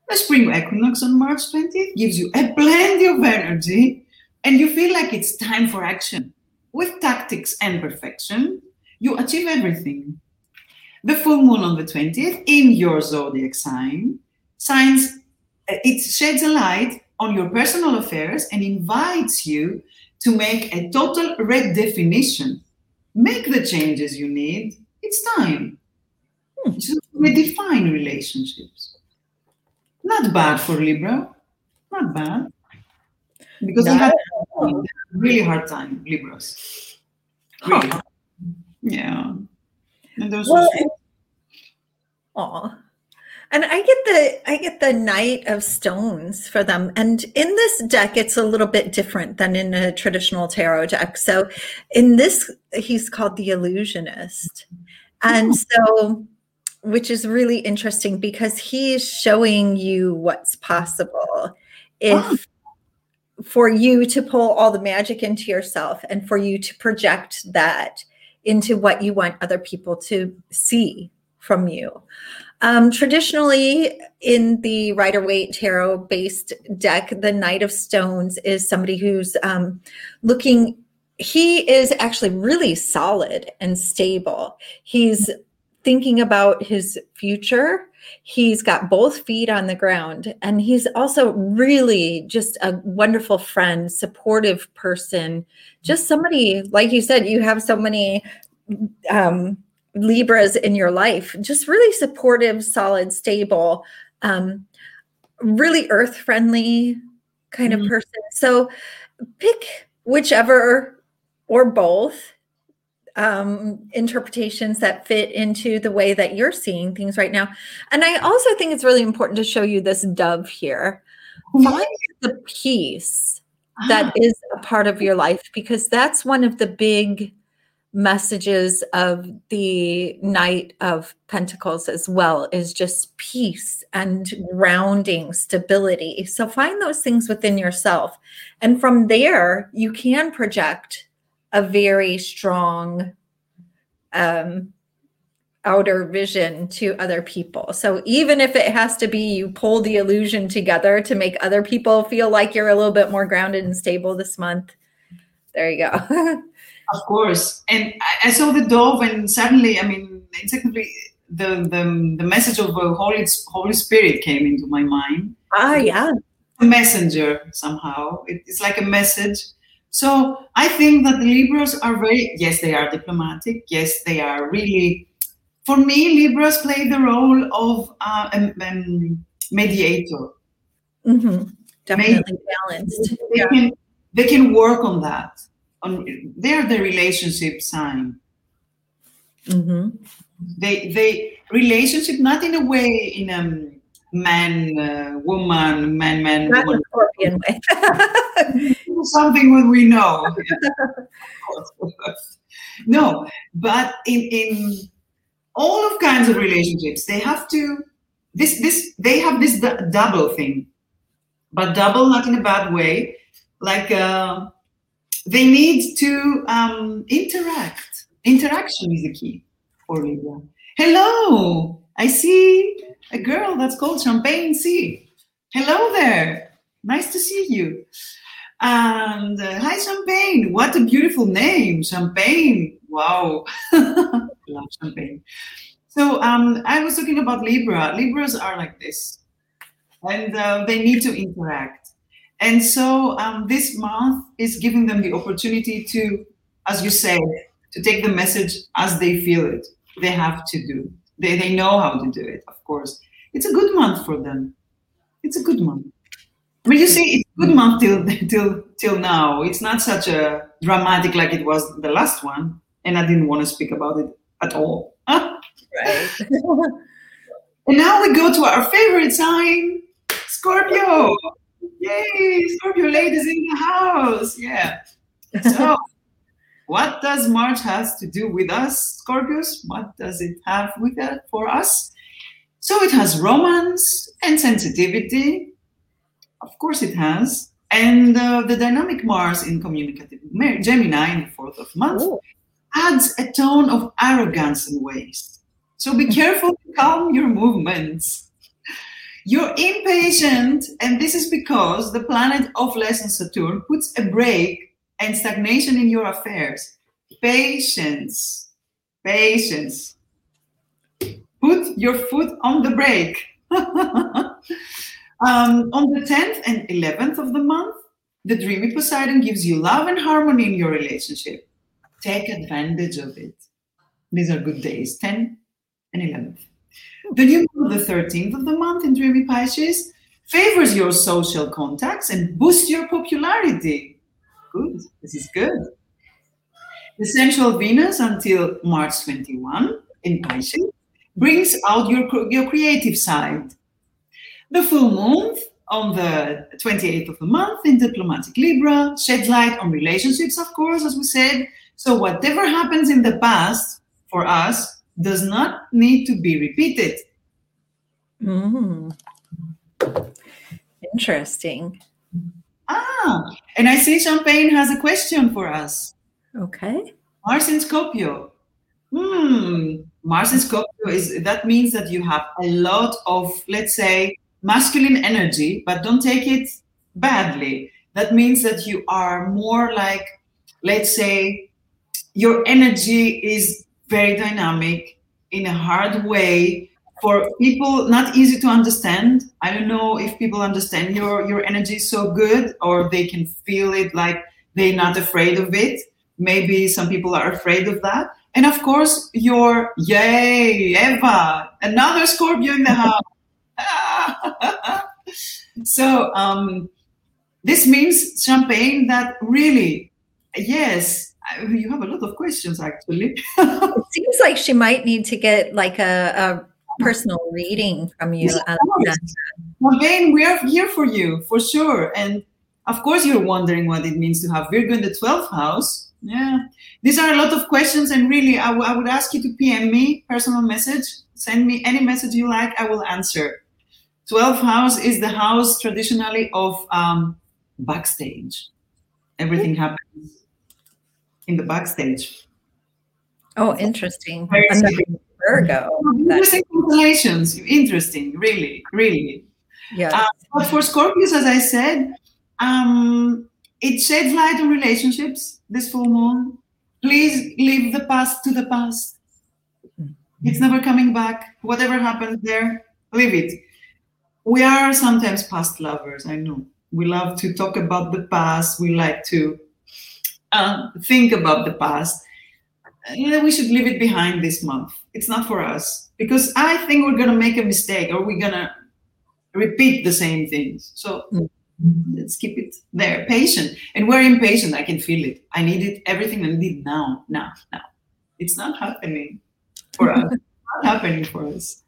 Speaker 2: The spring equinox on March 20th gives you a plenty of energy and you feel like it's time for action. With tactics and perfection, you achieve everything. The full moon on the 20th in your zodiac sign signs it sheds a light on your personal affairs and invites you to make a total redefinition. Make the changes you need. It's time. Hmm. Redefine relationships. Not bad for Libra. Not bad. Because no. they have a really hard time, Libras. Really. Huh. Yeah. And those well,
Speaker 1: Aw. And I get the I get the Knight of Stones for them. And in this deck, it's a little bit different than in a traditional tarot deck. So in this, he's called the illusionist. And oh. so which is really interesting because he's showing you what's possible if oh. for you to pull all the magic into yourself and for you to project that into what you want other people to see from you. Um, traditionally, in the Rider Waite Tarot based deck, the Knight of Stones is somebody who's um, looking, he is actually really solid and stable. He's thinking about his future. He's got both feet on the ground, and he's also really just a wonderful friend, supportive person, just somebody, like you said, you have so many um, Libras in your life, just really supportive, solid, stable, um, really earth friendly kind mm-hmm. of person. So pick whichever or both um, interpretations that fit into the way that you're seeing things right now. And I also think it's really important to show you this dove here. Find the peace that ah. a part of your life because that's one of the big messages of the Knight of Pentacles as well is just peace and grounding, stability. So find those things within yourself. And from there, you can project a very strong um, outer vision to other people. So even if it has to be you pull the illusion together to make other people feel like you're a little bit more grounded and stable this month, there you go.
Speaker 2: Of course, and I, I saw the dove, and suddenly, I mean, exactly the the, the message of the Holy Holy Spirit came into my mind.
Speaker 1: Ah, yeah,
Speaker 2: a messenger somehow. It, it's like a message. So I think that the Libras are very yes, they are diplomatic. Yes, they are really. For me, Libras play the role of uh, a, um, mediator.
Speaker 1: Mm-hmm. Definitely Maybe balanced.
Speaker 2: They, yeah. can, they can work on that on they're the relationship sign.
Speaker 1: Mm-hmm.
Speaker 2: They they relationship not in a way in a man uh, woman man man not woman. Scorpion way. something that we know. no, but in in all of kinds of relationships, they have to this this they have this d- double thing, but double not in a bad way, like. Uh, they need to um, interact. Interaction is the key for Libra. Hello, I see a girl that's called Champagne C. Hello there. Nice to see you. And uh, hi, Champagne. What a beautiful name, Champagne. Wow. Love Champagne. So um, I was talking about Libra. Libras are like this, and uh, they need to interact and so um, this month is giving them the opportunity to, as you say, to take the message as they feel it. They have to do. They, they know how to do it, of course. It's a good month for them. It's a good month. Mean, you see, good month till till till now. It's not such a dramatic like it was the last one, and I didn't want to speak about it at all.
Speaker 1: Right.
Speaker 2: and now we go to our favorite sign, Scorpio. Yay, Scorpio ladies in the house. Yeah. So, what does March has to do with us, Scorpios? What does it have with it for us? So it has romance and sensitivity. Of course, it has. And uh, the dynamic Mars in communicative Gemini in the fourth of month Ooh. adds a tone of arrogance and waste. So be careful to calm your movements. You're impatient, and this is because the planet of lesson Saturn puts a break and stagnation in your affairs. Patience. Patience. Put your foot on the brake. um, on the 10th and 11th of the month, the dreamy Poseidon gives you love and harmony in your relationship. Take advantage of it. These are good days, 10 and 11th. The new moon, of the 13th of the month in Dreamy Pisces, favors your social contacts and boosts your popularity. Good, this is good. The sensual Venus until March 21 in Pisces brings out your, your creative side. The full moon on the 28th of the month in diplomatic Libra sheds light on relationships, of course, as we said. So, whatever happens in the past for us does not need to be repeated.
Speaker 1: Mm. Interesting.
Speaker 2: Ah, and I see Champagne has a question for us.
Speaker 1: Okay.
Speaker 2: Mars in Scorpio. Hmm. Mars in Scorpio is that means that you have a lot of, let's say, masculine energy, but don't take it badly. That means that you are more like, let's say, your energy is very dynamic in a hard way for people not easy to understand. I don't know if people understand your your energy so good or they can feel it like they're not afraid of it. Maybe some people are afraid of that. And of course your yay eva another scorpio in the house ah, so um, this means champagne that really yes you have a lot of questions actually.
Speaker 1: It seems like she might need to get like a, a personal reading from you
Speaker 2: again we are here for you for sure. And of course you're wondering what it means to have virgo in the 12th house. Yeah. These are a lot of questions and really I, w- I would ask you to pm me personal message. Send me any message you like i will answer 12th house is the house traditionally of um, backstage everything happens in the backstage.
Speaker 1: Oh, interesting. Virgo.
Speaker 2: Interesting constellations. Interesting, really, really.
Speaker 1: Yeah. Uh,
Speaker 2: but for Scorpios, as I said, um, it sheds light on relationships. This full moon. Please leave the past to the past. It's never coming back. Whatever happened there, leave it. We are sometimes past lovers. I know. We love to talk about the past. We like to uh, think about the past, we should leave it behind this month. It's not for us because I think we're going to make a mistake or we're going to repeat the same things. So mm. let's keep it there, patient. And we're impatient. I can feel it. I need it, everything I need now, now, now. It's not happening for us. not happening for us.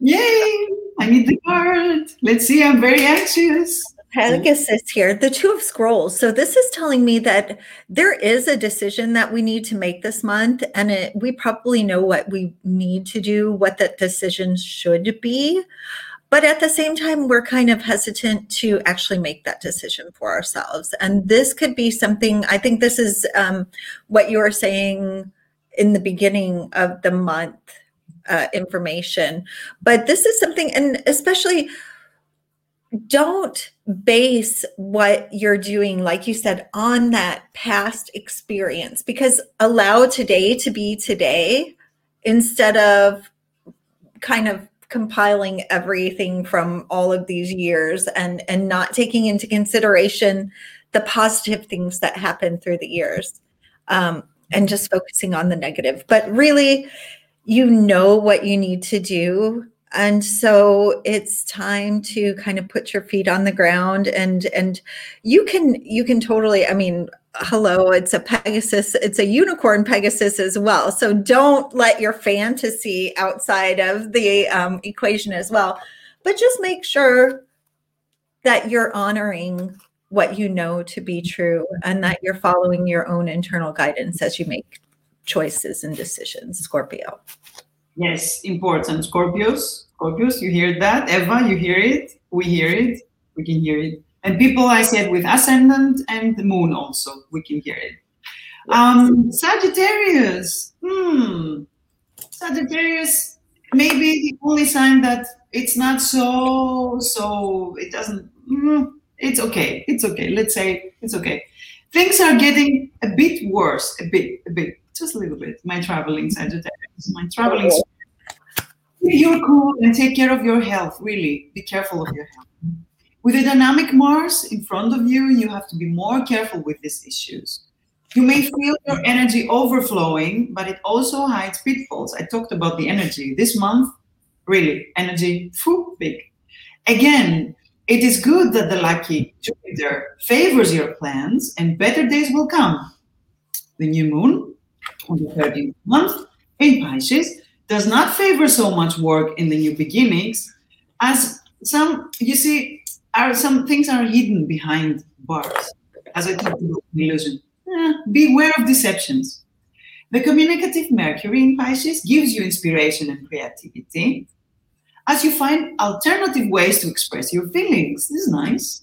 Speaker 2: Yay! I need the card. Let's see. I'm very anxious.
Speaker 1: Pegasus here, the Two of Scrolls. So this is telling me that there is a decision that we need to make this month, and it, we probably know what we need to do, what that decision should be. But at the same time, we're kind of hesitant to actually make that decision for ourselves. And this could be something, I think this is um, what you were saying in the beginning of the month uh, information. But this is something, and especially don't base what you're doing, like you said, on that past experience because allow today to be today instead of kind of compiling everything from all of these years and and not taking into consideration the positive things that happen through the years um, and just focusing on the negative but really you know what you need to do. And so it's time to kind of put your feet on the ground and and you can you can totally i mean hello it's a pegasus it's a unicorn pegasus as well. So don't let your fantasy outside of the um, equation as well but just make sure that you're honoring what you know to be true and that you're following your own internal guidance as you make choices and decisions scorpio
Speaker 2: yes important scorpios Scorpios, you hear that? Eva, you hear it? We hear it. We can hear it. And people, I said, with ascendant and the moon also, we can hear it. Um, Sagittarius. Hmm. Sagittarius, maybe the only sign that it's not so, so it doesn't, mm, it's okay. It's okay. Let's say it's okay. Things are getting a bit worse, a bit, a bit, just a little bit. My traveling Sagittarius, my traveling you're cool and take care of your health, really. Be careful of your health. With a dynamic Mars in front of you, you have to be more careful with these issues. You may feel your energy overflowing, but it also hides pitfalls. I talked about the energy. This month, really, energy, whew, big. Again, it is good that the lucky Jupiter favors your plans and better days will come. The new moon on the 13th month in Pisces does not favor so much work in the new beginnings as some you see are some things are hidden behind bars. As i talked about illusion. Eh, beware of deceptions. The communicative mercury in pisces gives you inspiration and creativity as you find alternative ways to express your feelings. This is nice.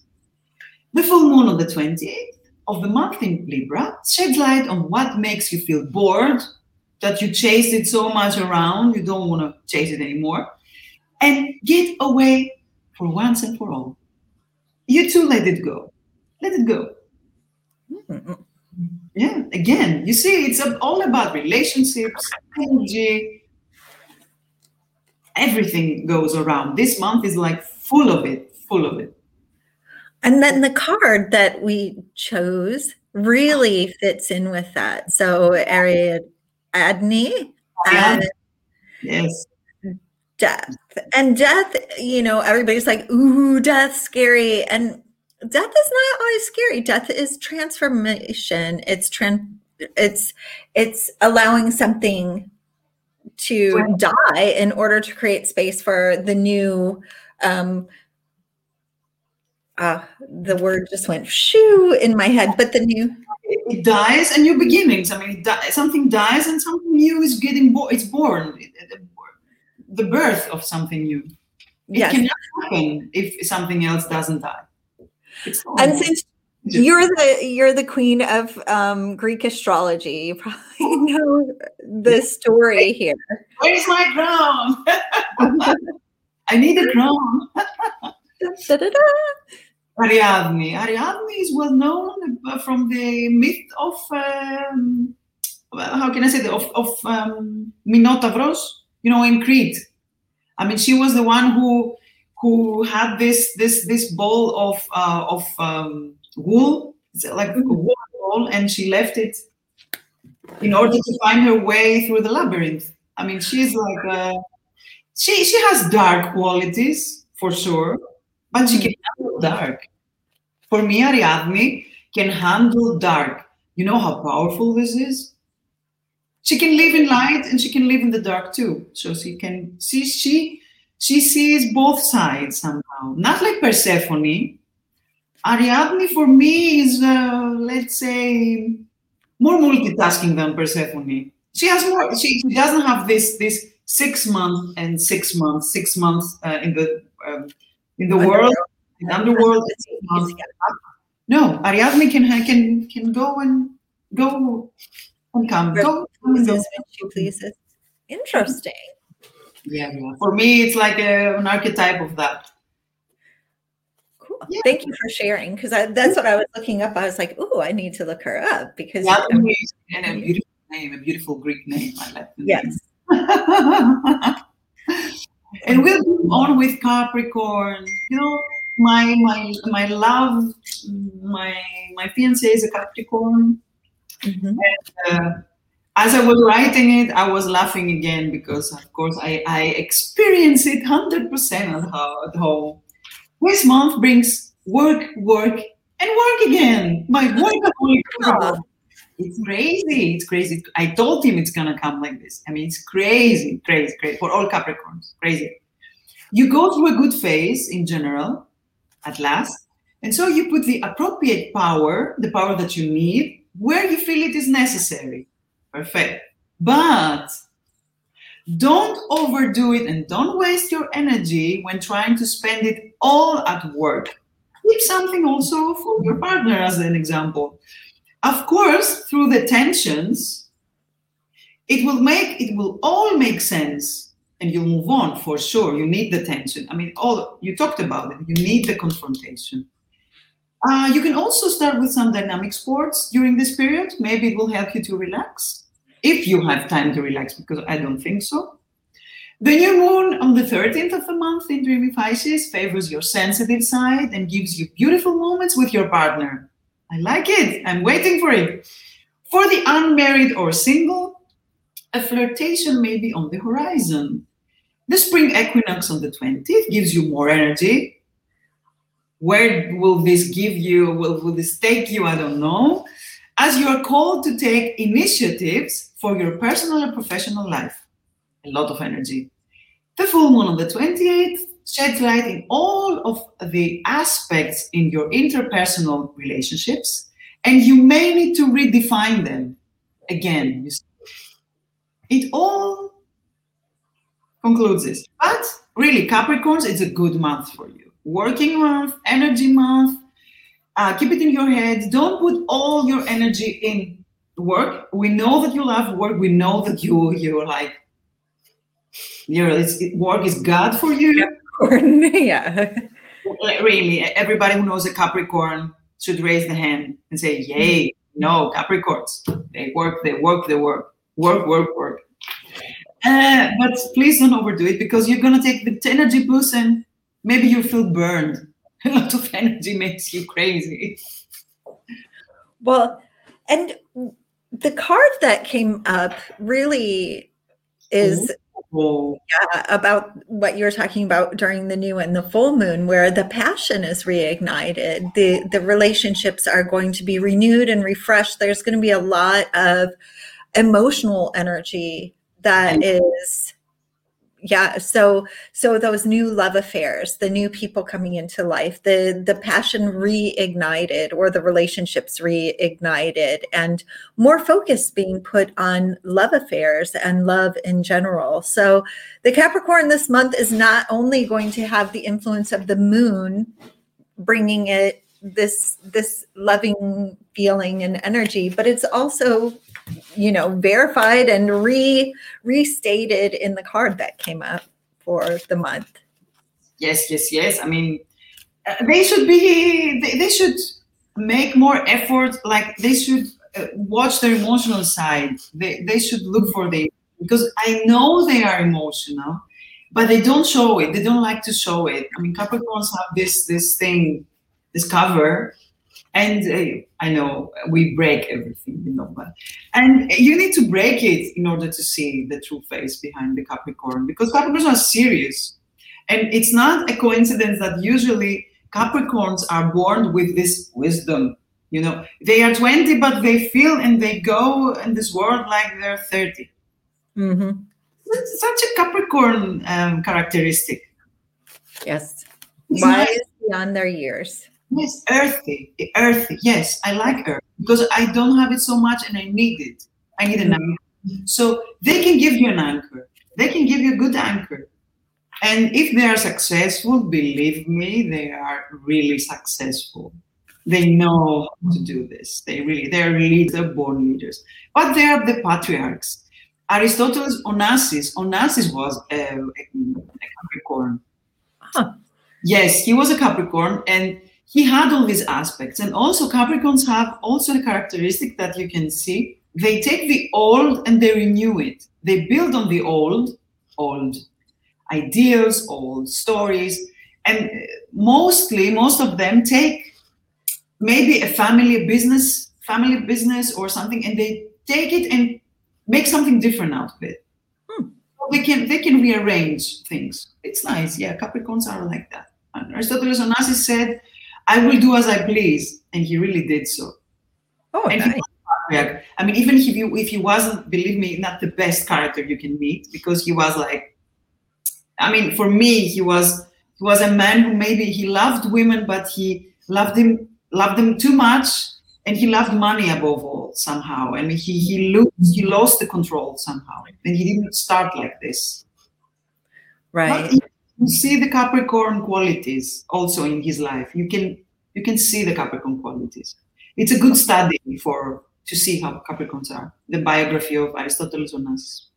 Speaker 2: The full moon on the 28th of the month in libra sheds light on what makes you feel bored that you chased it so much around, you don't want to chase it anymore. And get away for once and for all. You too let it go. Let it go. Mm-hmm. Yeah, again, you see, it's all about relationships, energy. Everything goes around. This month is like full of it, full of it.
Speaker 1: And then the card that we chose really fits in with that. So Ariadne
Speaker 2: and yes.
Speaker 1: death. And death, you know, everybody's like, ooh, death scary. And death is not always scary. Death is transformation. It's trans it's it's allowing something to die in order to create space for the new um uh, the word just went shoo in my head, but the new
Speaker 2: it dies and new beginnings. I mean, di- something dies and something new is getting born. It's born. The birth of something new. It yes. cannot happen if something else doesn't die.
Speaker 1: And since you're the you're the queen of um, Greek astrology, you probably know the story here.
Speaker 2: Where's my crown? I need a crown. da, da, da, Ariadne. Ariadne is well known uh, from the myth of, um, how can I say, of, of um, Minotavros, you know, in Crete. I mean, she was the one who who had this this this ball of uh, of um, wool, like a wool ball, and she left it in order to find her way through the labyrinth. I mean, she's like uh, she she has dark qualities for sure, but she can handle dark. For me, Ariadne can handle dark. You know how powerful this is? She can live in light and she can live in the dark too. So she can see she she sees both sides somehow. Not like Persephone. Ariadne for me is uh, let's say more multitasking than Persephone. She has more. She, she doesn't have this this six months and six months, six months uh, in the um, in the world in the underworld. No, Ariadne can can can go and go and come. Go,
Speaker 1: and go. she pleases. Interesting.
Speaker 2: Yeah, yeah. For me, it's like a, an archetype of that.
Speaker 1: Cool. Yeah. Thank you for sharing because that's what I was looking up. I was like, oh, I need to look her up because
Speaker 2: yeah, and a beautiful name, a beautiful Greek name. I like.
Speaker 1: Yes.
Speaker 2: and we'll move on with Capricorn. You know, my my my love, my my fiance is a Capricorn. Mm-hmm. And, uh, as I was writing it, I was laughing again because, of course, I, I experience it 100% at home. This month brings work, work, and work again. My work, It's crazy. It's crazy. I told him it's to come like this. I mean, it's crazy, crazy, crazy for all Capricorns. Crazy. You go through a good phase in general, at last. And so you put the appropriate power, the power that you need, where you feel it is necessary. Perfect. But don't overdo it and don't waste your energy when trying to spend it all at work. Keep something also for your partner, as an example. Of course, through the tensions, it will make it will all make sense and you'll move on for sure. You need the tension. I mean, all you talked about it. You need the confrontation. Uh, you can also start with some dynamic sports during this period. Maybe it will help you to relax if you have time to relax, because I don't think so. The new moon on the 13th of the month in Dreamy Pisces favors your sensitive side and gives you beautiful moments with your partner. I like it. I'm waiting for it. For the unmarried or single, a flirtation may be on the horizon. The spring equinox on the 20th gives you more energy. Where will this give you? Will, will this take you? I don't know. As you are called to take initiatives for your personal and professional life. A lot of energy. The full moon on the 28th sheds light in all of the aspects in your interpersonal relationships, and you may need to redefine them again. It all concludes this. But really, Capricorns, it's a good month for you. Working month, energy month. Uh, keep it in your head. Don't put all your energy in work. We know that you love work. We know that you you're like you know, work is God for you.
Speaker 1: yeah.
Speaker 2: Really, everybody who knows a Capricorn should raise the hand and say, "Yay!" No, Capricorns, they work, they work, they work, work, work, work. Uh, but please don't overdo it because you're gonna take the energy boost and maybe you feel burned. A lot of energy makes you crazy.
Speaker 1: Well, and the card that came up really is oh. yeah, about what you're talking about during the new and the full moon, where the passion is reignited. The the relationships are going to be renewed and refreshed. There's going to be a lot of emotional energy that mm. is yeah so so those new love affairs the new people coming into life the the passion reignited or the relationships reignited and more focus being put on love affairs and love in general. So the capricorn this month is not only going to have the influence of the moon bringing it this this loving feeling and energy but it's also you know verified and re restated in the card that came up for the month.
Speaker 2: Yes yes yes. I mean uh, they should be they, they, should make more effort like they should uh, watch their emotional side. They, they should look for the because i know they are emotional but they don't show it. They don't like to show it. I mean capricorns have this this thing this cover and uh, I know we break everything, you know, but and you need to break it in order to see the true face behind the Capricorn because Capricorns are serious, and it's not a coincidence that usually Capricorns are born with this wisdom. You know, they are 20, but they feel and they go in this world like they're 30. Mm-hmm. Such a Capricorn um, characteristic.
Speaker 1: Yes. Wise beyond their years.
Speaker 2: Yes, earthy, earthy. Yes, I like earth because I don't have it so much and I need it. I need an mm-hmm. anchor. So they can give you an anchor. They can give you a good anchor. And if they are successful, believe me, they are really successful. They know how to do this. They really, they're leaders, they're born leaders. But they are the patriarchs. Aristotle's Onassis, Onassis was a, a, a Capricorn. Huh. Yes, he was a Capricorn, and he had all these aspects. And also Capricorns have also a characteristic that you can see. They take the old and they renew it. They build on the old, old ideas, old stories. And mostly, most of them take maybe a family business, family business or something, and they take it and make something different out of it. Hmm. They can they can rearrange things. It's nice. Yeah, Capricorns are like that. And Aristotle Onassis said I will do as I please. And he really did so.
Speaker 1: Oh, and nice.
Speaker 2: I mean, even if you if he wasn't, believe me, not the best character you can meet, because he was like, I mean, for me, he was he was a man who maybe he loved women, but he loved him loved them too much, and he loved money above all somehow, and he he lost he lost the control somehow, and he didn't start like this.
Speaker 1: Right
Speaker 2: you see the Capricorn qualities also in his life. You can you can see the Capricorn qualities. It's a good study for to see how Capricorns are. The biography of Aristotle Onassis.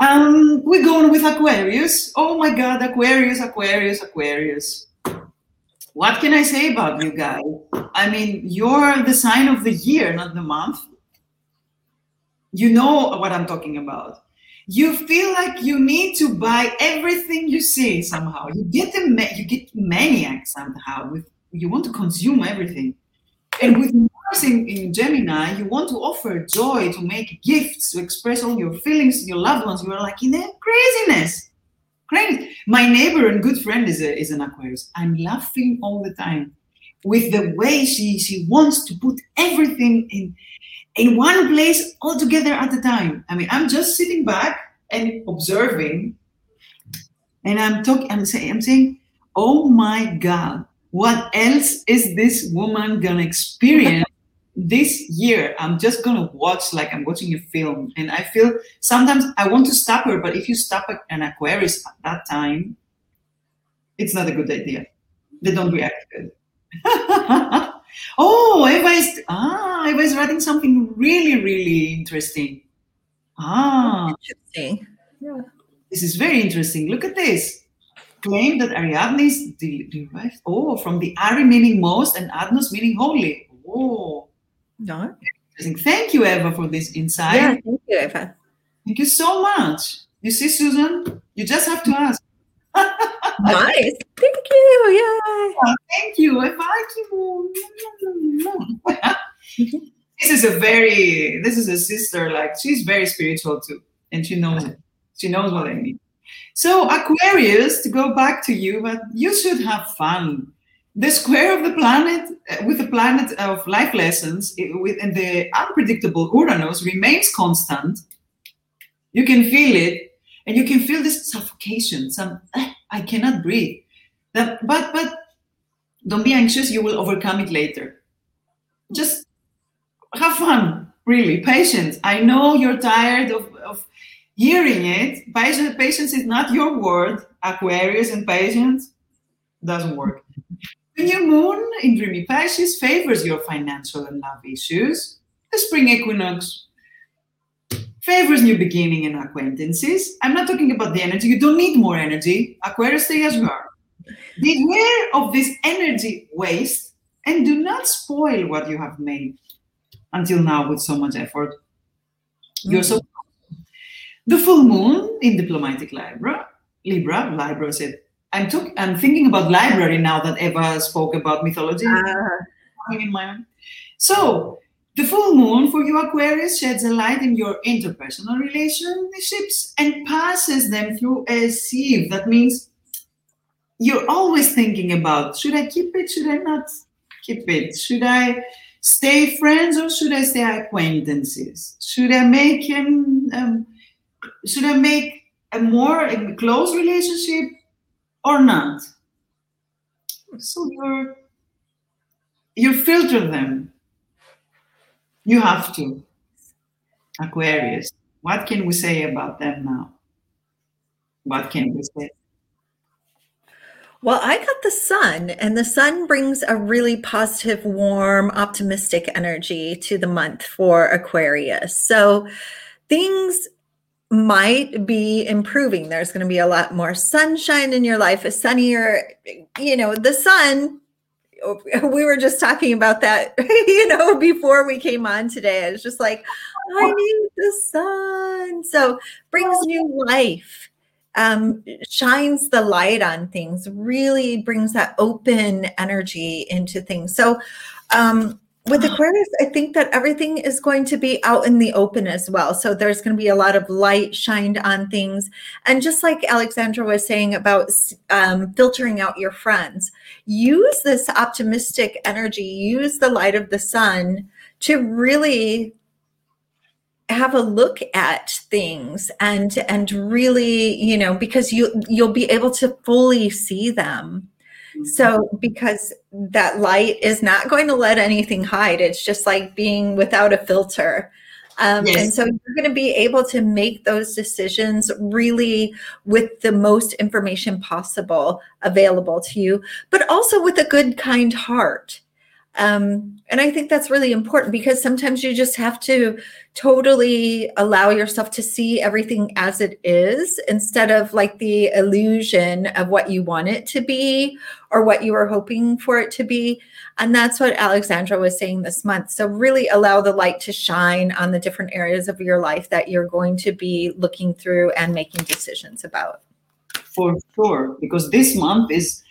Speaker 2: Um, we go on with Aquarius. Oh my God, Aquarius, Aquarius, Aquarius. What can I say about you guys? I mean, you're the sign of the year, not the month. You know what I'm talking about you feel like you need to buy everything you see somehow. You get the you get maniac somehow. With you want to consume everything, and with Mars in, in Gemini, you want to offer joy, to make gifts, to express all your feelings to your loved ones. You are like in a craziness, crazy. My neighbor and good friend is a, is an Aquarius. I'm laughing all the time with the way she she wants to put everything in in one place all together at a time. I mean, I'm just sitting back and observing, and I'm talking. I'm saying, I'm saying, oh my God, what else is this woman gonna experience? this year i'm just gonna watch like i'm watching a film and i feel sometimes i want to stop her but if you stop an aquarius at that time it's not a good idea they don't react good Oh, Eva is ah, Eva is writing something really, really interesting. Ah,
Speaker 1: interesting.
Speaker 2: Yeah. This is very interesting. Look at this. Claim that Ariadne is derived oh from the Ari meaning most and Adnos meaning holy. Oh,
Speaker 1: no.
Speaker 2: Thank you, Eva, for this insight.
Speaker 1: Yeah, thank you, Eva.
Speaker 2: Thank you so much. You see, Susan, you just have to ask.
Speaker 1: nice. Thank you. Yeah.
Speaker 2: Oh, thank you. Eva. this is a very, this is a sister, like, she's very spiritual too. And she knows it. She knows what I mean. So, Aquarius, to go back to you, but you should have fun the square of the planet uh, with the planet of life lessons with and the unpredictable Uranus remains constant. You can feel it, and you can feel this suffocation. Some ah, I cannot breathe. That, but but don't be anxious. You will overcome it later. Just have fun. Really, patience. I know you're tired of, of hearing it. Patience, patience is not your word. Aquarius and patience doesn't work. The new moon in dreamy Pisces favors your financial and love issues. The spring equinox favors new beginning and acquaintances. I'm not talking about the energy. You don't need more energy. Aquarius, stay as you are. Beware of this energy waste and do not spoil what you have made until now with so much effort. You're so. The full moon in diplomatic Libra, Libra, Libra said, I'm, talk, I'm thinking about library now that Eva spoke about mythology. Uh. In my own. So, the full moon for you, Aquarius, sheds a light in your interpersonal relationships and passes them through a sieve. That means you're always thinking about should I keep it? Should I not keep it? Should I stay friends or should I stay acquaintances? Should I make him? Um, should I make a more a close relationship or not. So you're you filter them. You have to. Aquarius. What can we say about them now? What can we say?
Speaker 1: Well, I got the sun, and the sun brings a really positive, warm, optimistic energy to the month for Aquarius. So things might be improving. There's going to be a lot more sunshine in your life, a sunnier, you know, the sun. We were just talking about that, you know, before we came on today. It's just like, I need the sun. So brings new life, um, shines the light on things, really brings that open energy into things. So um, with Aquarius, I think that everything is going to be out in the open as well. So there's going to be a lot of light shined on things. And just like Alexandra was saying about um, filtering out your friends, use this optimistic energy, use the light of the sun to really have a look at things and and really you know because you you'll be able to fully see them so, because that light is not going to let anything hide, it's just like being without a filter. Um, yes. And so you're going to be able to make those decisions really with the most information possible available to you, but also with a good, kind heart. Um, and I think that's really important because sometimes you just have to totally allow yourself to see everything as it is instead of like the illusion of what you want it to be or what you were hoping for it to be. And that's what Alexandra was saying this month. So, really allow the light to shine on the different areas of your life that you're going to be looking through and making decisions about.
Speaker 2: For sure, because this month is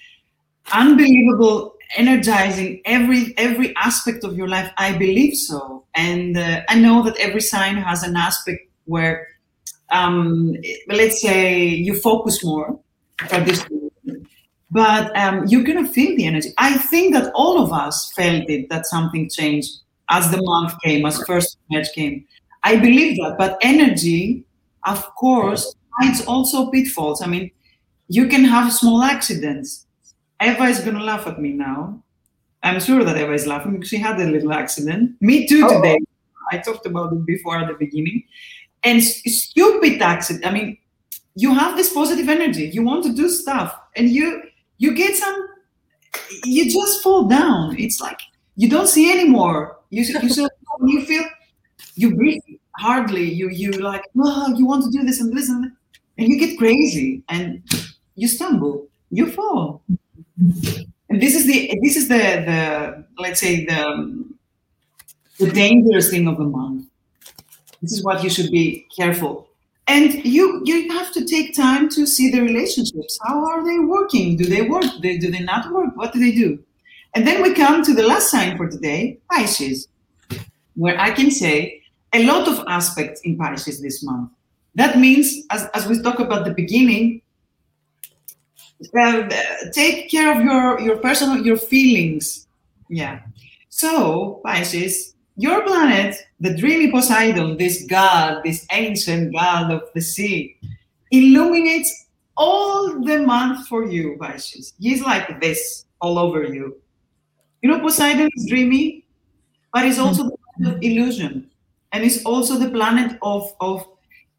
Speaker 2: unbelievable energizing every every aspect of your life i believe so. And uh, i know that every sign has an aspect where um, let's say you focus more but um, you're gonna feel the energy. I think that all of us felt it that something changed as the month came as first match came. I believe that but energy of course finds also pitfalls. I mean you can have small accidents Eva is going to laugh at me now. I'm sure that Eva is laughing because she had a little accident. Me too oh. today. I talked about it before at the beginning. And stupid accident. I mean, you have this positive energy. You want to do stuff, and you you get some. You just fall down. It's like you don't see anymore. You you so you feel you breathe hardly. You you like oh you want to do this and this and, and you get crazy and you stumble, you fall. And this is the this is the the let's say the the dangerous thing of the month. This is what you should be careful. And you you have to take time to see the relationships. How are they working? Do they work? They, do they not work? What do they do? And then we come to the last sign for today, Pisces, where I can say a lot of aspects in Pisces this month. That means, as, as we talk about the beginning, uh, take care of your, your personal, your feelings. Yeah. So, Pisces, your planet, the dreamy Poseidon, this god, this ancient god of the sea, illuminates all the month for you, Pisces. He's like this all over you. You know, Poseidon is dreamy, but he's also the planet of illusion. And it's also the planet of, of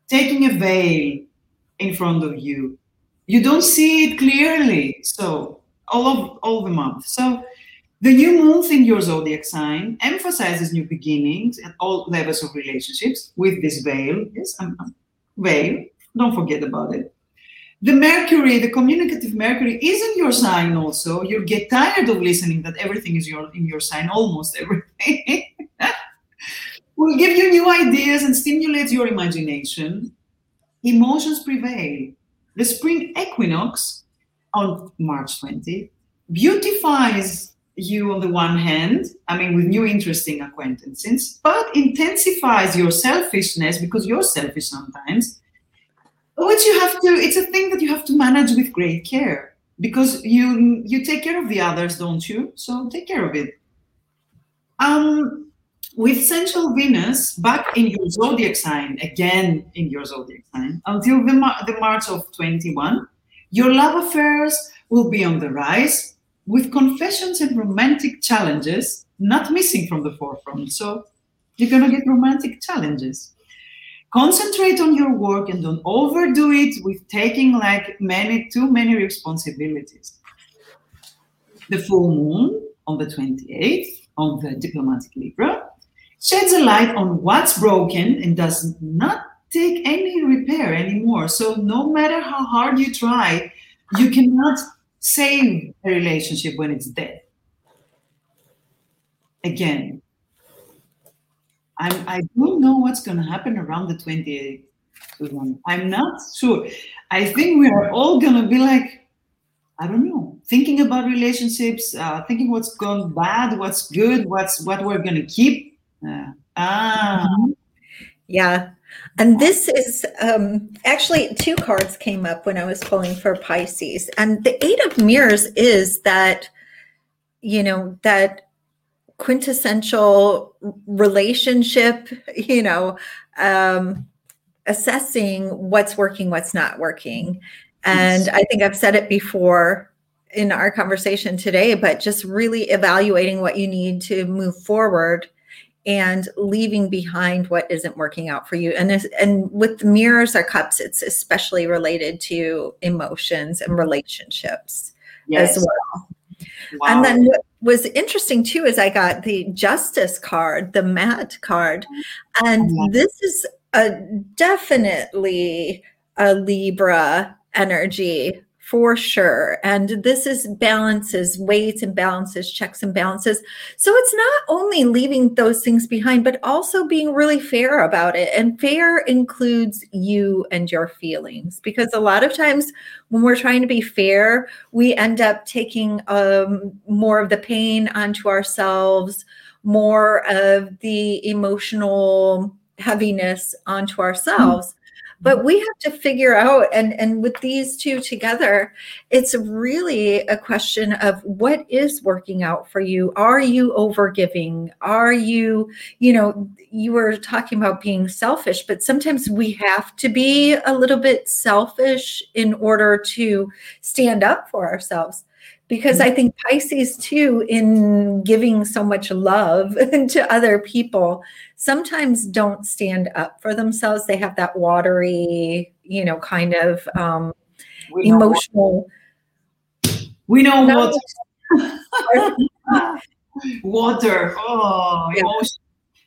Speaker 2: taking a veil in front of you. You don't see it clearly. So all of all the month. So the new moon in your zodiac sign emphasizes new beginnings at all levels of relationships with this veil. Yes, um, um, veil. Don't forget about it. The Mercury, the communicative Mercury, is in your sign also. You get tired of listening that everything is your in your sign, almost everything. will give you new ideas and stimulate your imagination. Emotions prevail. The spring equinox on March 20 beautifies you on the one hand, I mean, with new interesting acquaintances, but intensifies your selfishness because you're selfish sometimes, which you have to, it's a thing that you have to manage with great care because you you take care of the others, don't you? So take care of it. Um, with Central Venus back in your zodiac sign, again in your zodiac sign, until the, the March of 21, your love affairs will be on the rise with confessions and romantic challenges not missing from the forefront. So you're going to get romantic challenges. Concentrate on your work and don't overdo it with taking like many, too many responsibilities. The full moon on the 28th on the diplomatic Libra sheds a light on what's broken and does not take any repair anymore. So no matter how hard you try, you cannot save a relationship when it's dead. Again, I'm, I don't know what's going to happen around the 28th. I'm not sure. I think we are all going to be like, I don't know, thinking about relationships, uh, thinking what's gone bad, what's good, what's what we're going to keep. Uh, ah.
Speaker 1: Mm-hmm. Yeah. And this is um, actually two cards came up when I was pulling for Pisces. And the Eight of Mirrors is that, you know, that quintessential relationship, you know, um, assessing what's working, what's not working. And. I think I've said it before in our conversation today, but just really evaluating what you need to move forward and leaving behind what isn't working out for you. And and with the mirrors or cups, it's especially related to emotions and relationships yes. as well. Wow. And then what was interesting too is I got the justice card, the Ma'at card, and this is a definitely a Libra energy for sure. And this is balances, weights and balances, checks and balances. So it's not only leaving those things behind, but also being really fair about it. And fair includes you and your feelings, because a lot of times when we're trying to be fair, we end up taking um, more of the pain onto ourselves, more of the emotional heaviness onto ourselves. Mm-hmm but mm-hmm. we have to figure out and and with these two together it's really a question of what is working out for you. Are you overgiving? Are you you know you were talking about being selfish but sometimes we have to be a little bit selfish in order to stand up for ourselves. Because I mm-hmm. think Pisces too, in giving so much love to other people, sometimes don't stand up for themselves. They have that watery, you know, kind of um, we emotional.
Speaker 2: we know what. water. Oh, yeah. emotion.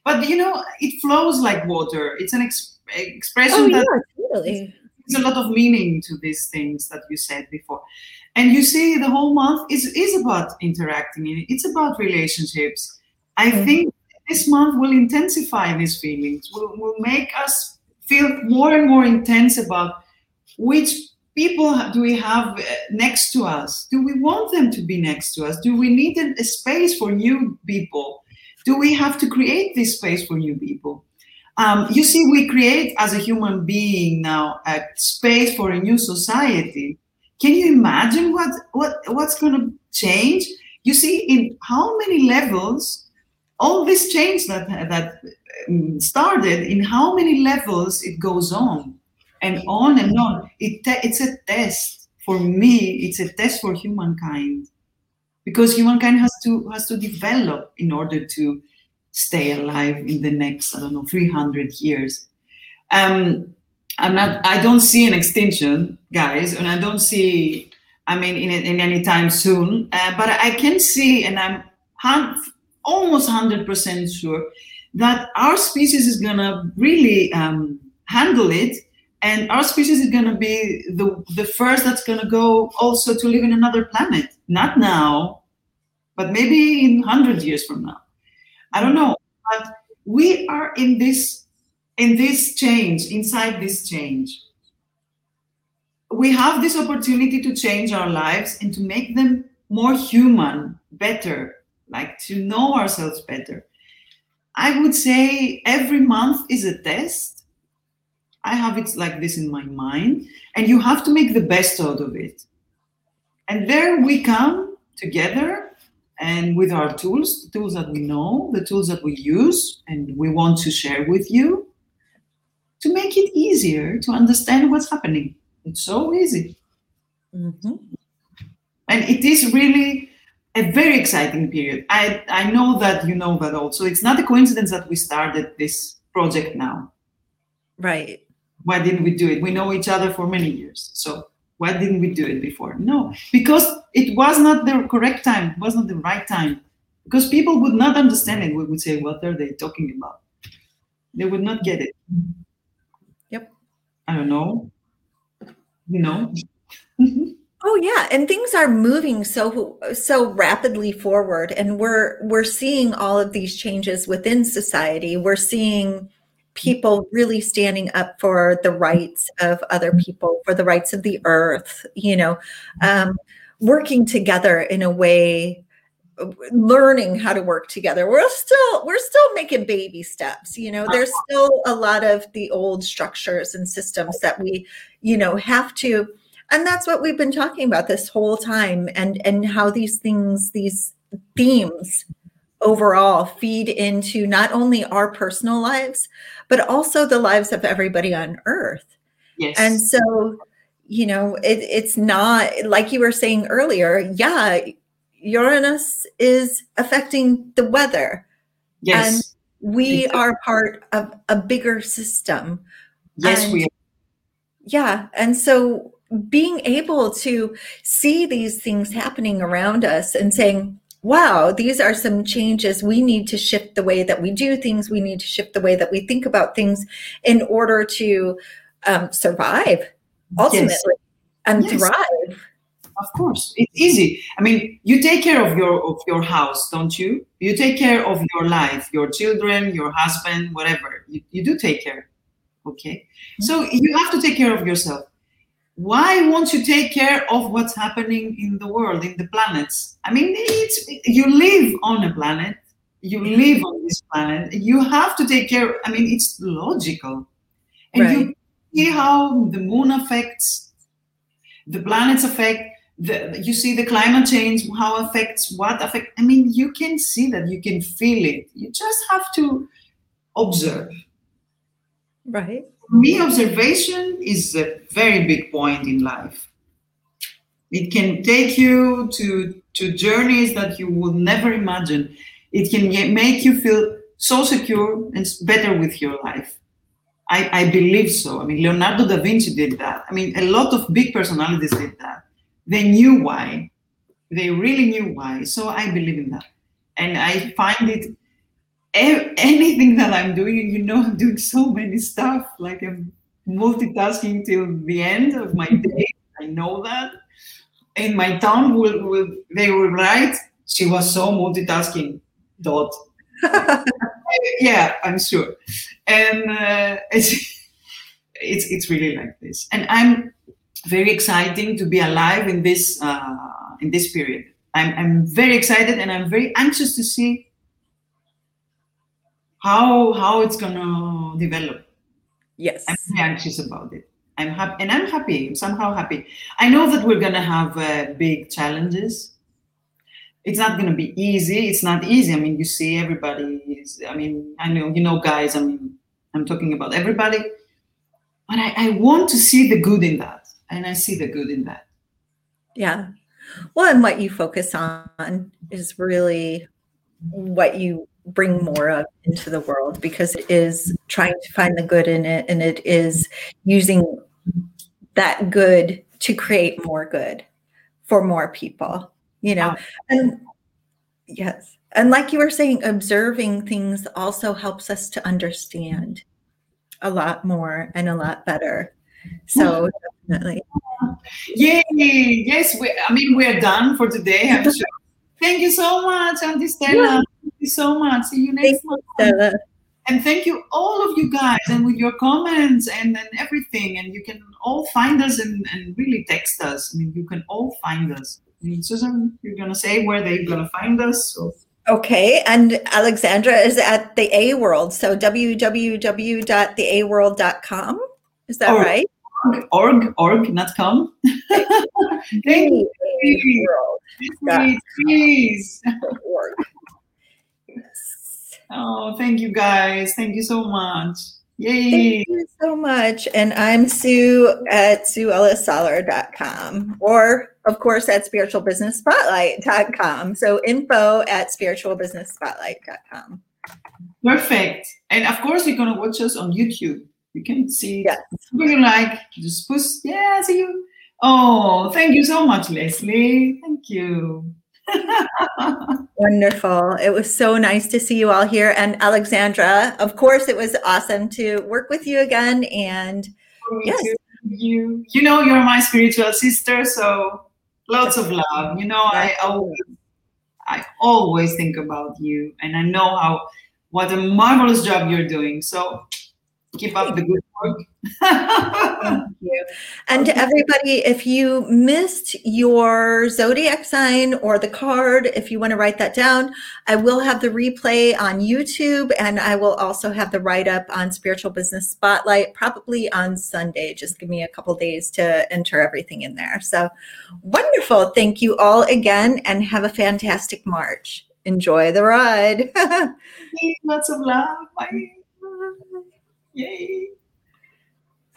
Speaker 2: But you know, it flows like water. It's an ex- expression oh, that yeah, totally. there's a lot of meaning to these things that you said before. And you see, the whole month is is about interacting. It's about relationships. I mm-hmm. think this month will intensify these feelings. Will will make us feel more and more intense about which people do we have uh, next to us? Do we want them to be next to us? Do we need a space for new people? Do we have to create this space for new people? Um, you see, we create as a human being now a space for a new society. Can you imagine what, what what's going to change? You see, in how many levels all this change that that um, started, in how many levels it goes on and on and on. It te- it's a test for me. It's a test for humankind because humankind has to has to develop in order to stay alive in the next I don't know 300 years. Um, I'm not. I don't see an extinction, guys, and I don't see. I mean, in, in any time soon. Uh, but I can see, and I'm almost hundred percent sure that our species is gonna really um, handle it. And our species is going to be the, the first that's going to go also to live in another planet. Not now but maybe in 100 years from now. I don't know but we are in this in this change inside this change. We have this opportunity to change our lives and to make them more human better like to know ourselves better i would say every month is a test I have it like this in my mind, and you have to make the best out of it. And there we come together and with our tools, the tools that we know, the tools that we use, and we want to share with you to make it easier to understand what's happening. It's so easy. Mm-hmm. And it is really a very exciting period. I, I know that you know that also. It's not a coincidence that we started this project now.
Speaker 1: Right
Speaker 2: why didn't we do it? We know each other for many years. So why didn't we do it before? No, because it was not the correct time. It was not the right time. Because people would not understand it. We would say, what are they talking about? They would not get it.
Speaker 1: Yep.
Speaker 2: I don't know. You know?
Speaker 1: Oh yeah, and things are moving so so rapidly forward and we're we're seeing all of these changes within society. We're seeing people really standing up for the rights of other people, for the rights of the earth, you know, um, working together in a way learning how to work together. We're still we're still making baby steps you know? There's still a lot of the old structures and systems that we you know have to and that's what we've been talking about this whole time and and how these things these themes overall feed into not only our personal lives, but also the lives of everybody on earth. Yes. And so, you know, it, it's not like you were saying earlier, yeah, Uranus is affecting the weather. Yes. And we are part of a bigger system.
Speaker 2: Yes, and, we are.
Speaker 1: Yeah. And so being able to see these things happening around us and saying, wow, these are some changes. We need to shift the way that we do things. We need to shift the way that we think about things in order to um, survive ultimately yes. and yes. thrive.
Speaker 2: Of course, it's easy. I mean, you take care of your of your house, don't you? You take care of your life, your children, your husband, whatever. You, you do take care. Okay, mm-hmm. so you have to take care of yourself why won't you take care of what's happening in the world, in the planets? I mean, it's, you live on a planet, you mm-hmm. live on this planet, you have to take care. I mean, it's logical. And right. you see how the moon affects, the planets affect, the, you see the climate change, how affects what affect. I mean, you can see that, you can feel it. You just have to observe.
Speaker 1: Right
Speaker 2: me, observation is a very big point in life. It can take you to, to journeys that you would never imagine. It can make you feel so secure and better with your life. I, I believe so. I mean, Leonardo da Vinci did that. I mean, a lot of big personalities did that. They knew why. They really knew why. So I believe in that. and I find it anything that I'm doing. You know, I'm doing so many stuff. Like I'm multitasking till the end of my day. I know that. In my town, will, will they will write she was so multitasking. Dot. yeah, I'm sure, and uh, it's it's it's really like this, and I'm very exciting to be alive in this uh, in this period. I'm I'm very excited, and I'm very anxious to see how how it's gonna develop.
Speaker 1: Yes,
Speaker 2: I'm very anxious about it. I'm happy, and I'm happy. I'm somehow happy. I know that we're gonna have uh, big challenges. It's not gonna be easy. It's not easy. I mean, you see, everybody is. I mean, I know you know, guys. I mean, I'm talking about everybody, but I, I want to see the good in that, and I see the good in that.
Speaker 1: Yeah. Well, and what you focus on is really what you bring more of into the world because it is trying to find the good in it and it is using that good to create more good for more people you know? And yes. And like you were saying observing things also helps us to understand a lot more and a lot better. So definitely.
Speaker 2: Yay! Yes we, i mean we're done for today i'm sure. Thank you so much auntie stella. Yeah you so much. See you next month. And thank you, all of you guys, and with your comments and, and everything. And you can all find us and, and really text us. I mean, you can all find us. I mean, Susan, you're going to say where they're going to find us. So.
Speaker 1: Okay, and Alexandra is at the A World, so www.theaworld.com. Is that
Speaker 2: org,
Speaker 1: right?
Speaker 2: Org, org, not com. Thank you. Please, please. Oh, thank you guys. Thank you so much. Yay.
Speaker 1: Thank you so much. And I'm Sue at SueEllisSoller.com or, of course, at SpiritualBusinessSpotlight.com. So info at SpiritualBusinessSpotlight.com.
Speaker 2: Perfect. And of course, you're going to watch us on YouTube. You can see yes. you like. Just push. Yeah, see you. Oh, thank you so much, Leslie. Thank you.
Speaker 1: Wonderful. It was so nice to see you all here. And Alexandra, of course, it was awesome to work with you again. And oh, yes.
Speaker 2: You, you know, you're my spiritual sister. So lots of love. You know, I always, I always think about you and I know how, what a marvelous job you're doing. So keep up the good.
Speaker 1: Thank you. And okay. everybody, if you missed your zodiac sign or the card, if you want to write that down, I will have the replay on YouTube and I will also have the write up on Spiritual Business Spotlight probably on Sunday. Just give me a couple days to enter everything in there. So wonderful. Thank you all again and have a fantastic March. Enjoy the ride.
Speaker 2: Lots of love. Bye. Yay.